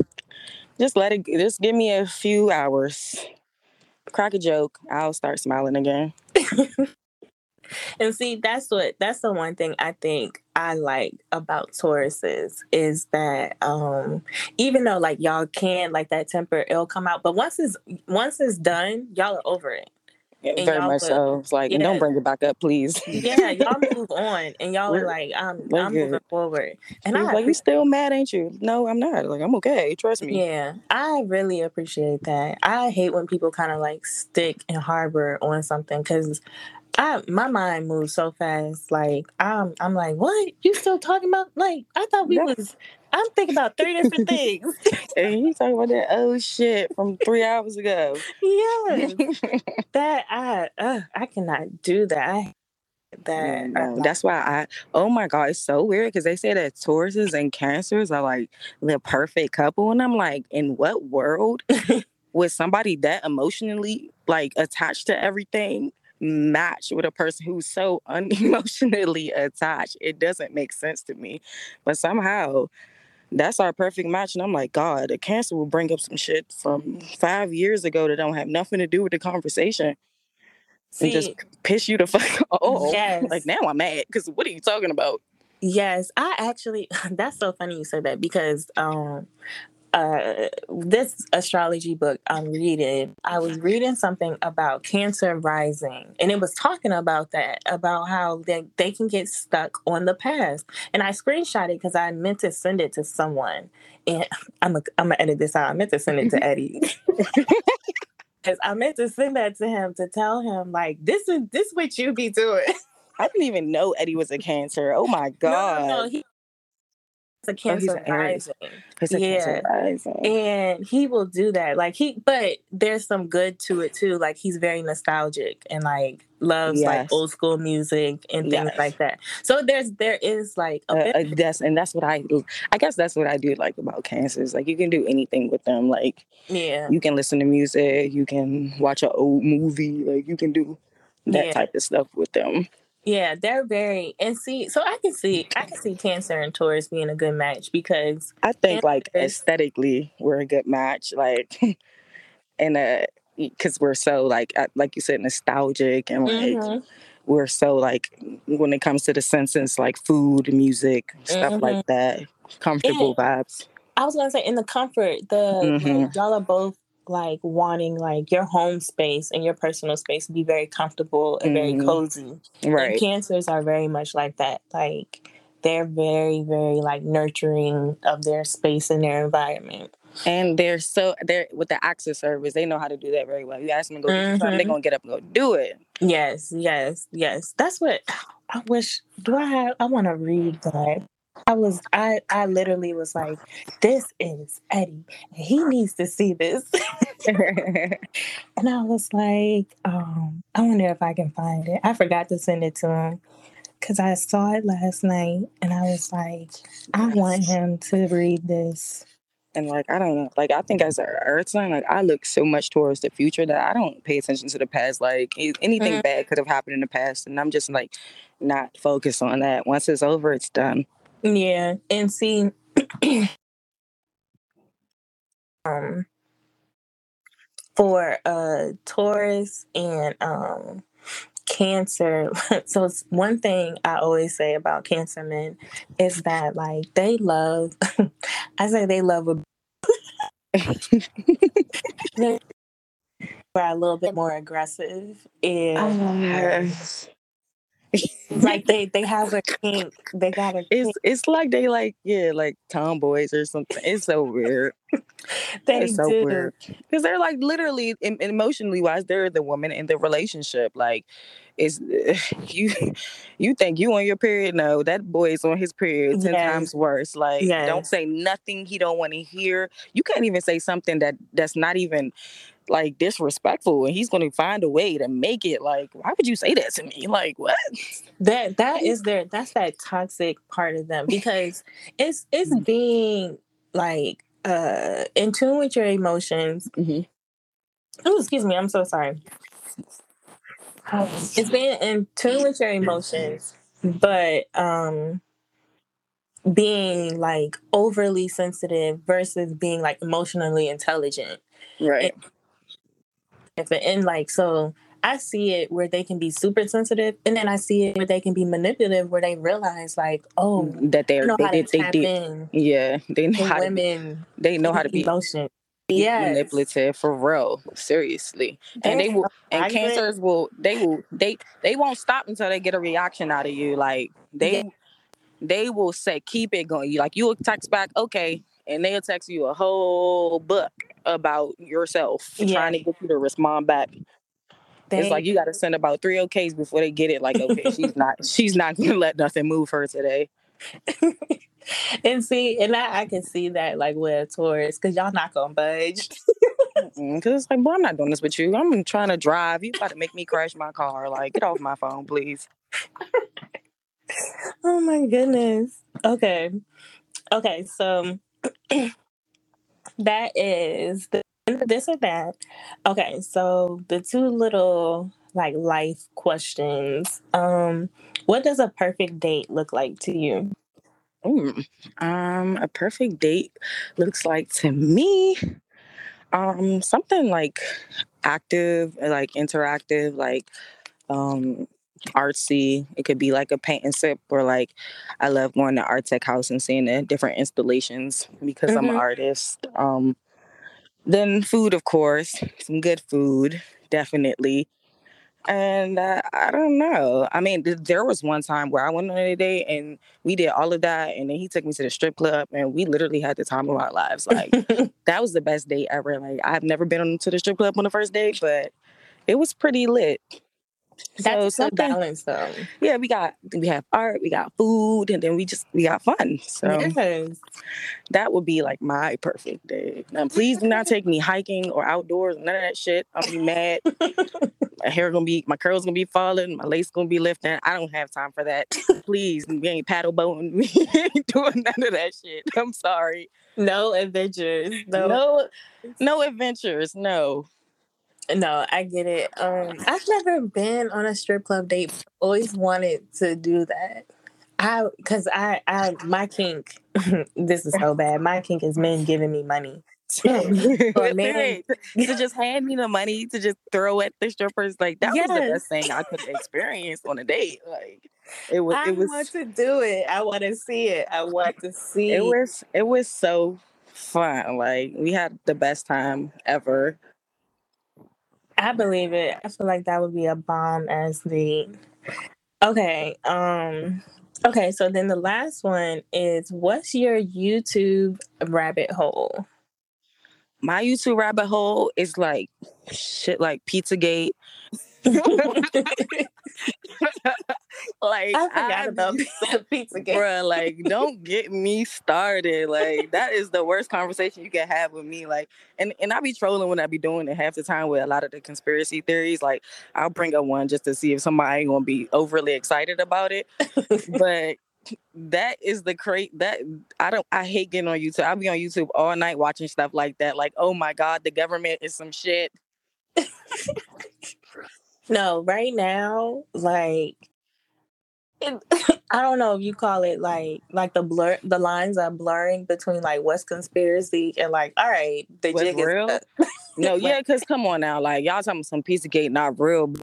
Just let it. Just give me a few hours. Crack a joke. I'll start smiling again. And see, that's what that's the one thing I think I like about Tauruses is that um even though like y'all can like that temper it'll come out, but once it's once it's done, y'all are over it. And very y'all much would- so. It's like, yeah. don't bring it back up, please. Yeah, [laughs] y'all move on and y'all are like, I'm we're I'm good. moving forward. And And I like, you still mad, ain't you? No, I'm not. Like, I'm okay. Trust me. yeah, I really appreciate that. I hate when people kind of like stick and harbor on something because I my mind moves so fast. Like I'm I'm like, what? You still talking about? Like I thought we was. I'm thinking about three different things. [laughs] And you talking about that old shit from three hours ago. [laughs] Yeah. [laughs] that I uh, I cannot do that. I that a no, that's why I. Oh my god, it's so weird because they say that Tauruses and Cancers are like the perfect couple, and I'm like, in what world would somebody that emotionally like attached to everything match with a person who's so unemotionally attached? It doesn't make sense to me, but somehow. That's our perfect match, and I'm like, God, a cancer will bring up some shit from five years ago that don't have nothing to do with the conversation, and just piss you the [laughs] fuck off. yes, Like now I'm mad because what are you talking about? yes. I actually [laughs] that's so funny you said that because um uh this astrology book I'm reading, I was reading something about cancer rising and it was talking about that, about how they, they can get stuck on the past. And I screenshot it because I meant to send it to someone. And [laughs] I'm a, I'm gonna edit this out. I meant to send it to Eddie. [laughs] Cause I meant to send that to him to tell him like this is this what you be doing. I didn't even know Eddie was a cancer. Oh my god. [laughs] no, no, he- a Oh, cancer an rising. He's a cancer yeah. rising. and he will do that like he but there's some good to it too like he's very nostalgic and like loves like old school music and things Yes. like that so there's there is like a Uh, uh, that's and that's what I I guess that's what I do like about cancers. Like you can do anything with them. Like yeah you can listen to music, you can watch an old movie, like you can do that Yeah. type of stuff with them. Yeah they're very and see so i can see i can see cancer and taurus being a good match because I think like aesthetically we're a good match. Like [laughs] and uh because we're so like uh, like you said nostalgic and like Mhm. we're so like when it comes to the senses like food music stuff Mhm. like that comfortable vibes I was gonna say in the comfort, the Mhm. like, y'all are both like wanting like your home space and your personal space to be very comfortable and very Mhm. cozy. And Right. cancers are very much like that. Like they're very, very like nurturing of their space and their environment. And they're so they're with the access service, they know how to do that very well. You ask them to go you something, they're gonna get up and go do it. Yes, yes, yes. That's what [sighs] I wish. Do I have? I want to read that. I was. I. I literally was like, "This is Eddie, and he needs to see this." [laughs] [laughs] and I was like, um, "I wonder if I can find it." I forgot to send it to him because I saw it last night, and I was like, "I want him to read this." and like I don't know, like I think as an earth sign, like I look so much towards the future that I don't pay attention to the past. Like anything Mhm. bad could have happened in the past, and I'm just like not focused on that. Once it's over, it's done. Yeah, and see, [clears throat] um, for uh Taurus and um Cancer. [laughs] So it's one thing I always say about Cancer men is that like they love. [laughs] I say they love a [laughs] they're a little bit more aggressive and like they they [laughs] have a kink. They got a it's kink. it's like they like yeah like tomboys or something. It's so weird. [laughs] They it's so do. weird because they're like literally em- emotionally wise, they're the woman in the relationship. Like, is [sighs] you you think you on your period? No, that boy is on his period ten Yes. times worse. Like, Yes. don't say nothing he don't want to hear. You can't even say something that that's not even like disrespectful, and he's going to find a way to make it like. Why would you say that to me? [laughs] Like, what? that that is their that's that toxic part of them because it's it's Mhm. being like uh in tune with your emotions mm-hmm. oh excuse me i'm so sorry it's being in tune with your emotions but um being like overly sensitive versus being like emotionally intelligent Right. It and like so I see it where they can be super sensitive, and then I see it where they can be manipulative, where they realize like, oh, mm, that they're I they to did they did yeah they know to how to women they know how to be emotion. Yes. manipulative for real seriously and they will and vibrant. cancers will they will they they won't stop until they get a reaction out of you like they Yeah. they will say keep it going you like you'll text back okay and they'll text you a whole book about yourself Yeah. trying to get you to respond back They, it's like you got to send about three OKs before they get it like okay she's not [laughs] she's not gonna let nothing move her today [laughs] and see, and I, I can see that like with a Taurus, because y'all not gonna budge. Because it's like, boy, I'm not doing this with you. I'm trying to drive. You about to make me crash my car. Like, get off my phone, please. [laughs] Oh my goodness. Okay. Okay, so [coughs] that is the this or that. Okay, so the two little like life questions. Um, what does a perfect date look like to you? Mm. Um, a perfect date looks like to me, um, something like active, like interactive, like um artsy. It could be like a paint and sip or like I love going to ARTECHOUSE and seeing the different installations because I'm an artist. Um then food of course, some good food, definitely. And uh, I don't know. I mean, th- there was one time where I went on a date and we did all of that, and then he took me to the strip club, and we literally had the time of our lives. Like [laughs] that was the best date ever. Like I've never been on to the strip club on the first date, but it was pretty lit. So That's good something, balance though. yeah. We got we have art, we got food, and then we just we got fun. So Yes. that would be like my perfect day. Now, please do not take me hiking or outdoors, none of that shit. I'll be mad. my hair gonna be, my curls gonna be falling, my lace gonna be lifting. I don't have time for that. Please, we ain't paddle boating, we [laughs] ain't doing none of that shit. I'm sorry. No adventures. No. No, no adventures. No. No, I get it. Um, I've never been on a strip club date. Always wanted to do that. I, cause I, I, my kink. [laughs] this is so bad. My kink is men giving me money. [laughs] Wait, [laughs] man. to just hand me the money to just throw at the strippers, like that was the best thing I could experience on a date. Like it was, I it was, want to do it. I want to see it. I want to see. it was, it was so fun. Like we had the best time ever. I believe it. I feel like that would be a bomb as the Okay. Um okay, so then the last one is what's your YouTube rabbit hole? My YouTube rabbit hole is like shit like Pizzagate. [laughs] [laughs] [laughs] like I forgot about [laughs] Pizzagate. Bruh, like don't get me started. Like that is the worst conversation you can have with me. Like and and I be trolling when I be doing it half the time with a lot of the conspiracy theories. Like I'll bring up one just to see if somebody ain't gonna be overly excited about it. [laughs] but that is the crate that I don't I hate getting on YouTube. I'll be on YouTube all night watching stuff like that. Like, oh my God, the government is some shit. No, right now, like it, [laughs] I don't know if you call it like like the blur the lines are blurring between like what's conspiracy and like all right the What's jig real? is No, [laughs] yeah, because come on now, like y'all talking some Pizzagate not real.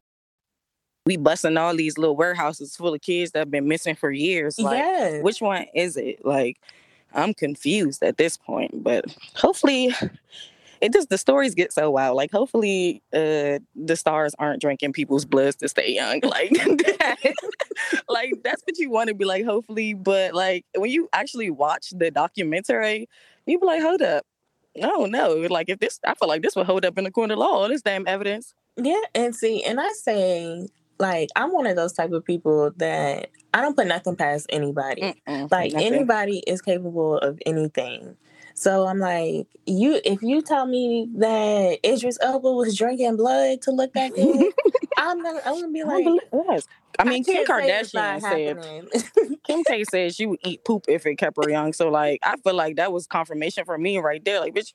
We busting all these little warehouses full of kids that have been missing for years. Like, yes. which one is it? Like, I'm confused at this point, but hopefully it just the stories get so wild. Like hopefully uh the stars aren't drinking people's bloods to stay young. [laughs] Like like that's what you want to be like, hopefully. But like when you actually watch the documentary, you be like, hold up. No, no. Like if this I feel like this would hold up in the court of law, all this damn evidence. Yeah, and see, and I say like I'm one of those type of people that I don't put nothing past anybody. Mm-mm, Like nothing. anybody is capable of anything. So I'm like, you if you tell me that Idris Elba was drinking blood to look that [laughs] good, I'm gonna I'm gonna be like, yes. I mean, Kim can't say it's Kardashian said. Kim K [laughs] said she would eat poop if it kept her young. So like I feel like that was confirmation for me right there. Like, bitch,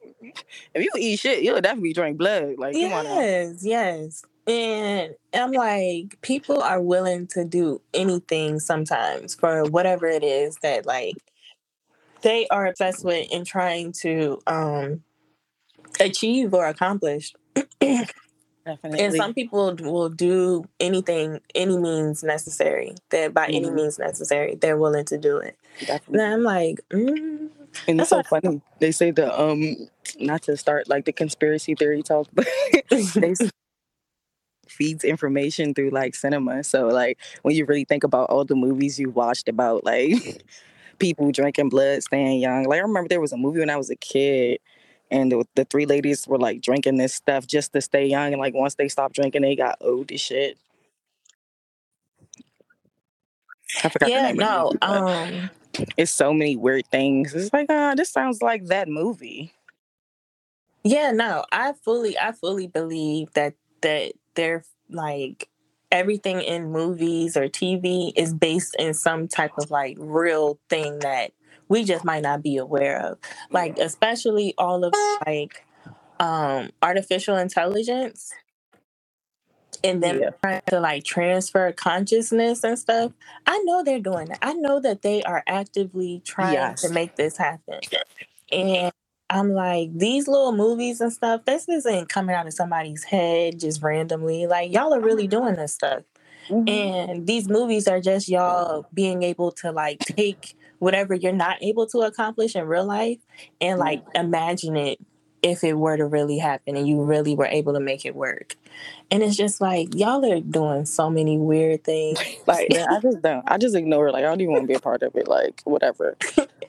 if you eat shit, you'll definitely drink blood. Like, come on now. yes, yes. And I'm like, people are willing to do anything sometimes for whatever it is that like they are obsessed with and trying to um achieve or accomplish. Definitely. And some people will do anything, any means necessary. That by any Mhm. means necessary, they're willing to do it. Definitely. And I'm like, mm, And it's so funny. They say the um not to start like the conspiracy theory talk, but [laughs] they [laughs] feeds information through like cinema. So like when you really think about all the movies you watched about like [laughs] people drinking blood, staying young. Like I remember there was a movie when I was a kid. And the, the three ladies were like drinking this stuff just to stay young. And like once they stopped drinking, they got old as shit. I forgot the yeah, name of the no, movie, um, it's so many weird things. It's like, ah, this sounds like that movie. Yeah, no, I fully, I fully believe that that they're like everything in movies or TV is based in some type of like real thing that we just might not be aware of. Like especially all of like um artificial intelligence and then Yeah. trying to like transfer consciousness and stuff. I know they're doing that. I know that they are actively trying Yes. to make this happen. And I'm like, these little movies and stuff, this isn't coming out of somebody's head just randomly. Like, y'all are really mm-hmm. doing this stuff. Mm-hmm. And these movies are just y'all being able to like take whatever you're not able to accomplish in real life and like imagine it if it were to really happen and you really were able to make it work. And it's just like y'all are doing so many weird things. [laughs] Like, yeah, I just don't. I just ignore it. Like, I don't even want to be a part of it. Like, whatever.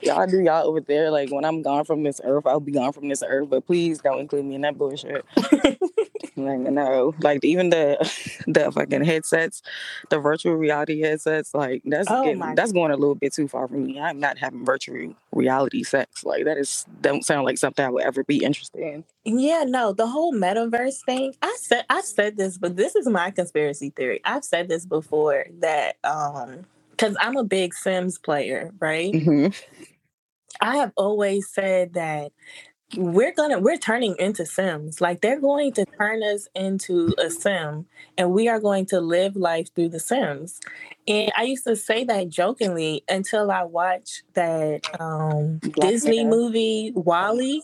Y'all do y'all over there. Like, when I'm gone from this earth, I'll be gone from this earth. But please don't include me in that bullshit. [laughs] like, no. Like, even the [laughs] the fucking headsets, the virtual reality headsets. Like, that's Oh getting, that's going a little bit too far for me. I'm not having virtual reality sex. Like, that is don't sound like something I would ever be interested in. Yeah, no, the whole metaverse thing. I said I said this, but this is my conspiracy theory. I've said this before that um because I'm a big Sims player, right? hmm I have always said that we're gonna we're turning into Sims. Like they're going to turn us into a Sim and we are going to live life through the Sims. And I used to say that jokingly until I watched that um Disney movie WALL-E.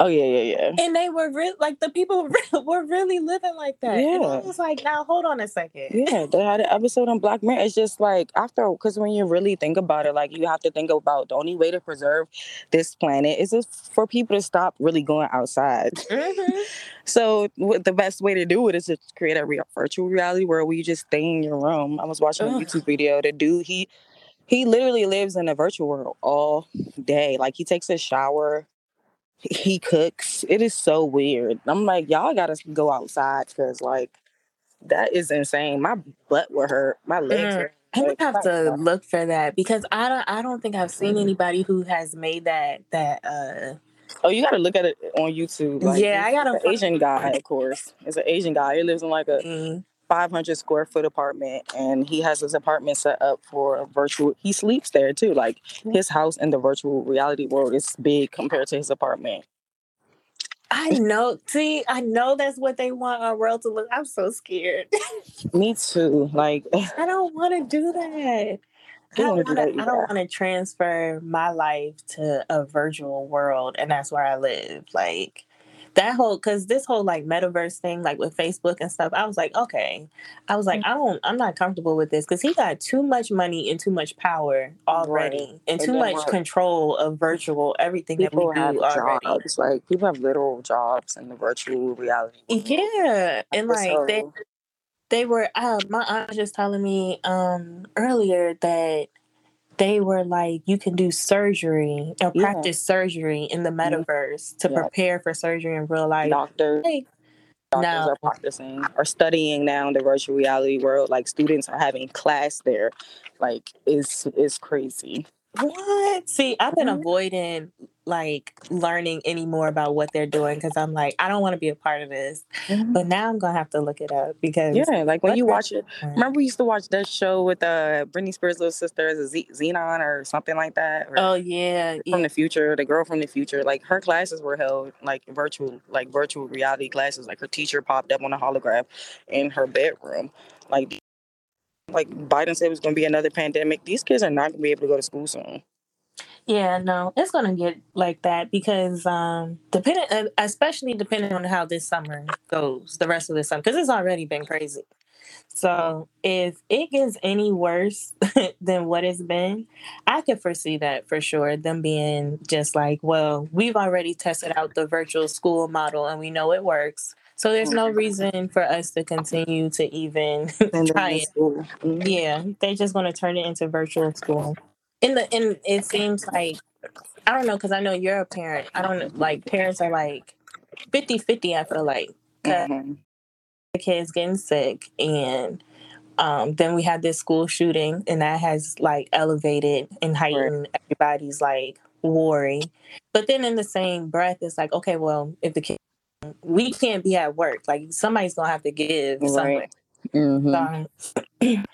Oh yeah, yeah, yeah. And they were real, like the people [laughs] were really living like that. Yeah, and I was like, now hold on a second. Yeah, they had an episode on Black Mirror. It's just like after, because when you really think about it, like you have to think about the only way to preserve this planet is just for people to stop really going outside. Mm-hmm. [laughs] so the best way to do it is to create a real virtual reality where we just stay in your room. I was watching Ugh. a YouTube video. The dude he he literally lives in a virtual world all day. Like he takes a shower he cooks. It is so weird. I'm like, y'all gotta go outside because like that is insane. My butt will hurt. My legs. Mm. I would have to look for that because I don't. I don't think I've seen anybody who has made that. That. uh Oh, you gotta look at it on YouTube. Like, yeah, I got an Asian guy, of course. It's an Asian guy. He lives in like a mm. 500 square foot apartment and he has his apartment set up for a virtual he sleeps there too like his house in the virtual reality world is big compared to his apartment I know. See, I know that's what they want our world to look. I'm so scared. [laughs] Me too. Like [laughs] I don't want to do that. I don't want to transfer my life to a virtual world, and that's where I live. Like that whole because this whole like metaverse thing like with facebook and stuff i was like okay i was like mm. i don't i'm not comfortable with this because he got too much money and too much power already right. and, too much control of virtual everything that we do have already jobs. like people have literal jobs in the virtual reality yeah and like so... they they were uh, my aunt was just telling me um earlier that they were like, you can do surgery or yeah. practice surgery in the metaverse to yeah. prepare for surgery in real life. Doctors. Like, Doctors no. are practicing or studying now in the virtual reality world. Like students are having class there. Like it's it's crazy. What? See, I've been mm-hmm. avoiding like learning any more about what they're doing because I'm like, I don't want to be a part of this. Mm-hmm. But now I'm gonna have to look it up because yeah, like when you watch it. Remember we used to watch that show with uh Britney Spears' little sister as a Z- Zenon or something like that. Oh yeah, from yeah. the future, the girl from the future. Like her classes were held like virtual, like virtual reality classes. Like her teacher popped up on a holograph in her bedroom. Like like Biden said it was going to be another pandemic. These kids are not going to be able to go to school soon. Yeah, no, it's gonna get like that because um depending, uh, especially depending on how this summer goes, the rest of this summer, because it's already been crazy. So if it gets any worse [laughs] than what it's been, I could foresee that for sure. Them being just like, well, we've already tested out the virtual school model and we know it works. So there's no reason for us to continue to even [laughs] try it. Mm-hmm. Yeah, they're just going to turn it into virtual school. In the and it seems like I don't know because I know you're a parent. I don't know, like parents are like 50-50, I feel like mm-hmm. the kids getting sick and um, then we had this school shooting and that has like elevated and heightened right. everybody's like worry. But then in the same breath, it's like, okay, well, if the kid we can't be at work. Like somebody's gonna have to give right. somewhere. Mm-hmm. So, [clears throat]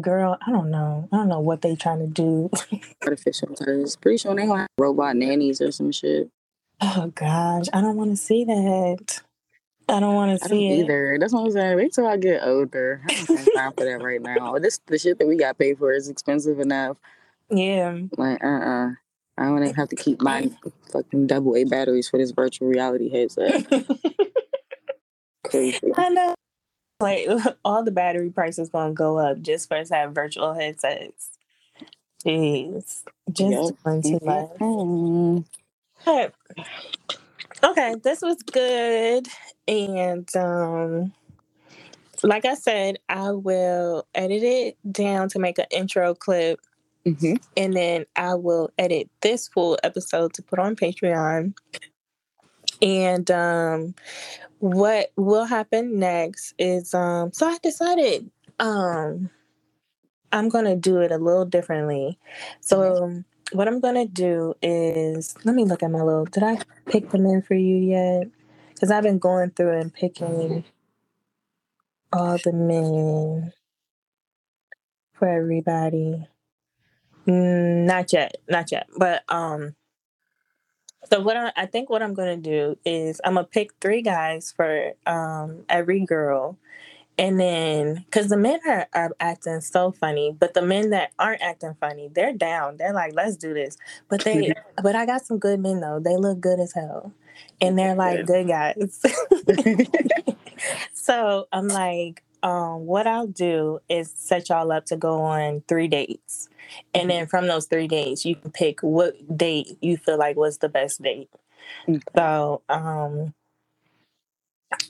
girl, I don't know. I don't know what they trying to do. [laughs] Artificial intelligence. Pretty sure they have robot nannies or some shit. Oh gosh, I don't want to see that. I don't want to see it either. That's what I'm saying. Wait till I get older. I don't have time for that right now. This the shit that we got paid for is expensive enough. Yeah. Like uh uh-uh. uh I don't even have to keep my fucking double A batteries for this virtual reality headset. [laughs] Crazy. I know. Like [laughs] all the battery prices gonna go up just for us to have virtual headsets. Jeez. Just yep. too much. But, okay, this was good. And um like I said, I will edit it down to make an intro clip Mm-hmm. And then I will edit this full episode to put on Patreon. And um, what will happen next is um, so I decided um, I'm going to do it a little differently. So, mm-hmm. what I'm going to do is let me look at my little, did I pick them in for you yet? Because I've been going through and picking all the men for everybody. Mm, not yet, not yet. But um, so what I, I think what I'm gonna do is I'm gonna pick three guys for um every girl, and then because the men are, are acting so funny but the men that aren't acting funny they're down. They're like let's do this. But they [laughs] but i got some good men though. They look good as hell. And they're like good guys. [laughs] So i'm like um, what I'll do is set y'all up to go on three dates. And mm-hmm. then from those three dates, you can pick what date you feel like was the best date. Okay. So um,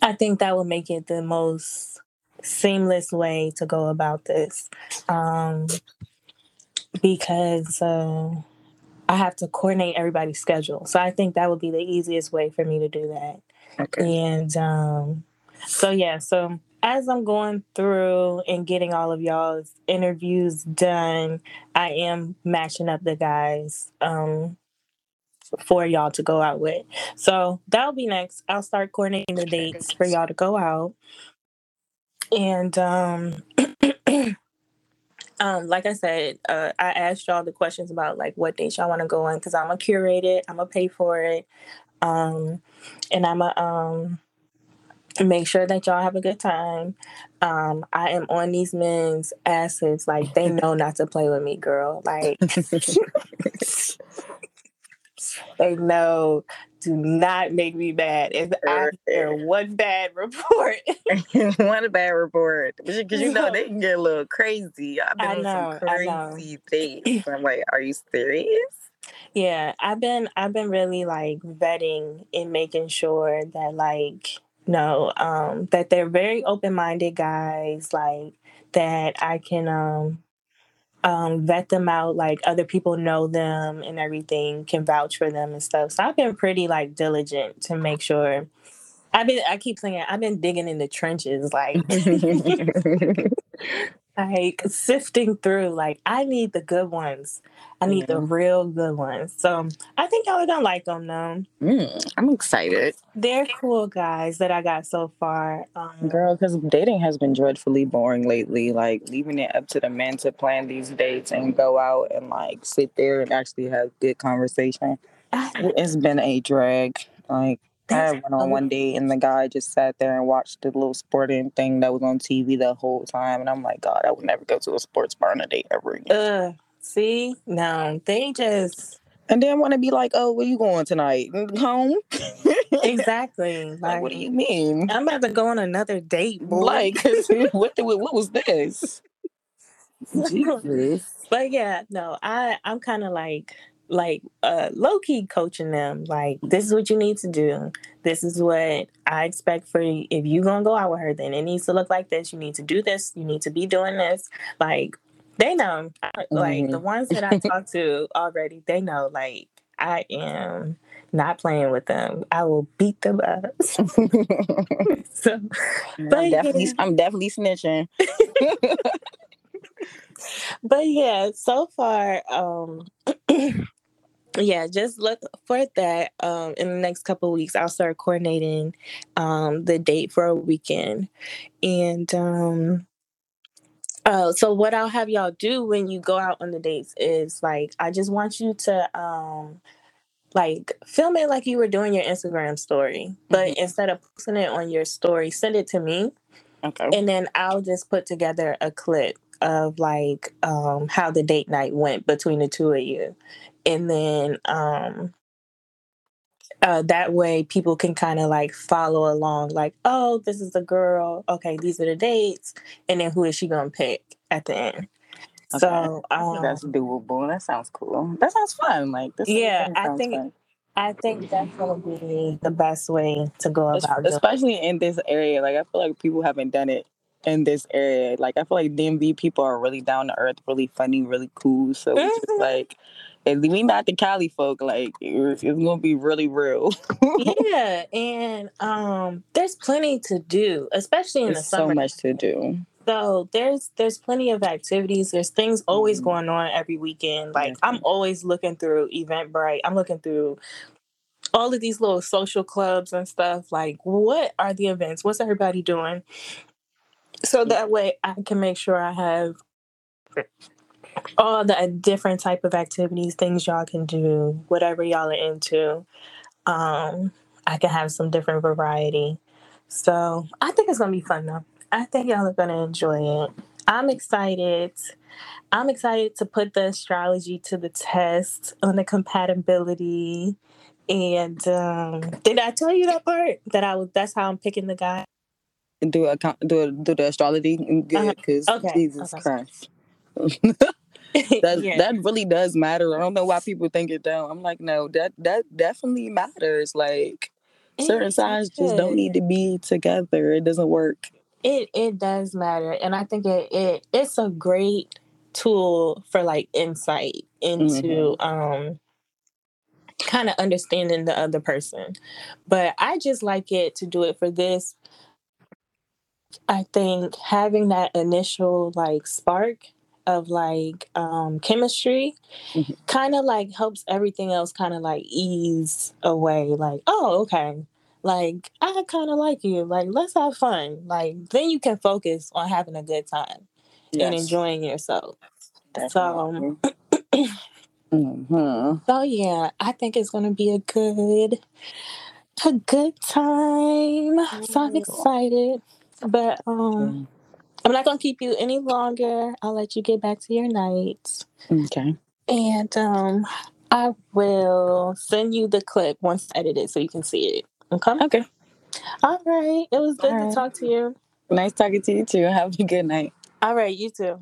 I think that would make it the most seamless way to go about this. Um, because uh, I have to coordinate everybody's schedule. So I think that would be the easiest way for me to do that. Okay. And um, so, yeah, so as I'm going through and getting all of y'all's interviews done, I am matching up the guys um, for y'all to go out with. So that'll be next. I'll start coordinating the dates for y'all to go out. And um, [clears throat] um, like I said, uh, I asked y'all the questions about like what dates y'all want to go on because I'm gonna curate it, I'm gonna pay for it, um, and I'm a um, make sure that y'all have a good time. Um, I am on these men's asses. Like they know not to play with me, girl. Like [laughs] they know do not make me mad. If I hear one bad report, [laughs] one bad report, because you know they can get a little crazy. I've been know, on some crazy things. [laughs] I'm like, are you serious? Yeah, I've been I've been really like vetting and making sure that like no, um, that they're very open minded guys, like that I can um um vet them out, like other people know them and everything, can vouch for them and stuff. So I've been pretty like diligent to make sure I've been I keep saying I've been digging in the trenches, like [laughs] [laughs] [laughs] like sifting through like i need the good ones. I need the real good ones. So i think y'all are gonna like them though. Mm, i'm excited. They're cool guys that i got so far um, girl because dating has been dreadfully boring lately like leaving it up to the men to plan these dates and go out and like sit there and actually have good conversation. It's been a drag like I went on one day and the guy just sat there and watched the little sporting thing that was on TV the whole time. And I'm like, God, I would never go to a sports bar on a date ever again. Uh, see? No, they just. And then want to be like, oh, where you going tonight? Home? [laughs] exactly. Like, like, what do you mean? I'm about to go on another date, boy. Like, [laughs] what, the, what was this? [laughs] Jesus. But yeah, no, I I'm kind of like like uh low key coaching them like this is what you need to do. This is what i expect for you if you're gonna go out with her then it needs to look like this. You need to do this. You need to be doing this. Like they know. Like mm-hmm. the ones that i [laughs] talk to already they know like i am not playing with them. I will beat them up. [laughs] [laughs] So but I'm definitely, yeah. I'm definitely snitching. But yeah so far um [clears throat] yeah just look for that um in the next couple weeks i'll start coordinating um the date for a weekend and um uh, so what I'll have y'all do when you go out on the dates is like I just want you to um like film it like you were doing your Instagram story, but mm-hmm. instead of posting it on your story, send it to me. Okay. And then I'll just put together a clip of like um how the date night went between the two of you and then um uh, that way people can kind of like follow along like oh this is a girl okay these are the dates and then who is she gonna pick at the end okay. so um, that's doable that sounds cool that sounds fun like this yeah i think fun. I think that's gonna be the best way to go about it. Especially in this area. Like I feel like people haven't done it in this area. Like I feel like DMV people are really down to earth, really funny, really cool. So mm-hmm. just like and we not the Cali folk, like it's, it's gonna be really real. [laughs] yeah, and um, there's plenty to do, especially in there's the summer. So much to do. So there's there's plenty of activities. There's things always mm-hmm. going on every weekend. Like. I'm always looking through Eventbrite. I'm looking through all of these little social clubs and stuff. Like, what are the events? What's everybody doing? So that way I can make sure I have all the uh, different type of activities, things y'all can do, whatever y'all are into. Um, I can have some different variety. So I think it's gonna be fun though. I think y'all are gonna enjoy it. I'm excited. I'm excited to put the astrology to the test on the compatibility. And um, did I tell you that part? That I was. That's how I'm picking the guy. Do a do a, do the astrology good because Uh-huh. Okay, Jesus okay. Christ. [laughs] [laughs] that Yeah. that really does matter. I don't know why people think it don't. I'm like, no, that that definitely matters. Like certain It signs just don't need to be together. It doesn't work. It it does matter, and I think it, it it's a great tool for like insight into um kind of understanding the other person. But I just like it to do it for this. I think having that initial like spark of like um chemistry Mhm. kind of like helps everything else kind of like ease away like oh okay like i kind of like you like let's have fun like then you can focus on having a good time and enjoying yourself. So [clears throat] hmm so yeah i think it's gonna be a good a good time. So i'm excited but um i'm not gonna keep you any longer i'll let you get back to your night Okay. and um i will send you the clip once edited so you can see it okay Okay. all right it was good All to right. talk to you Nice talking to you too. Have a good night. all right you too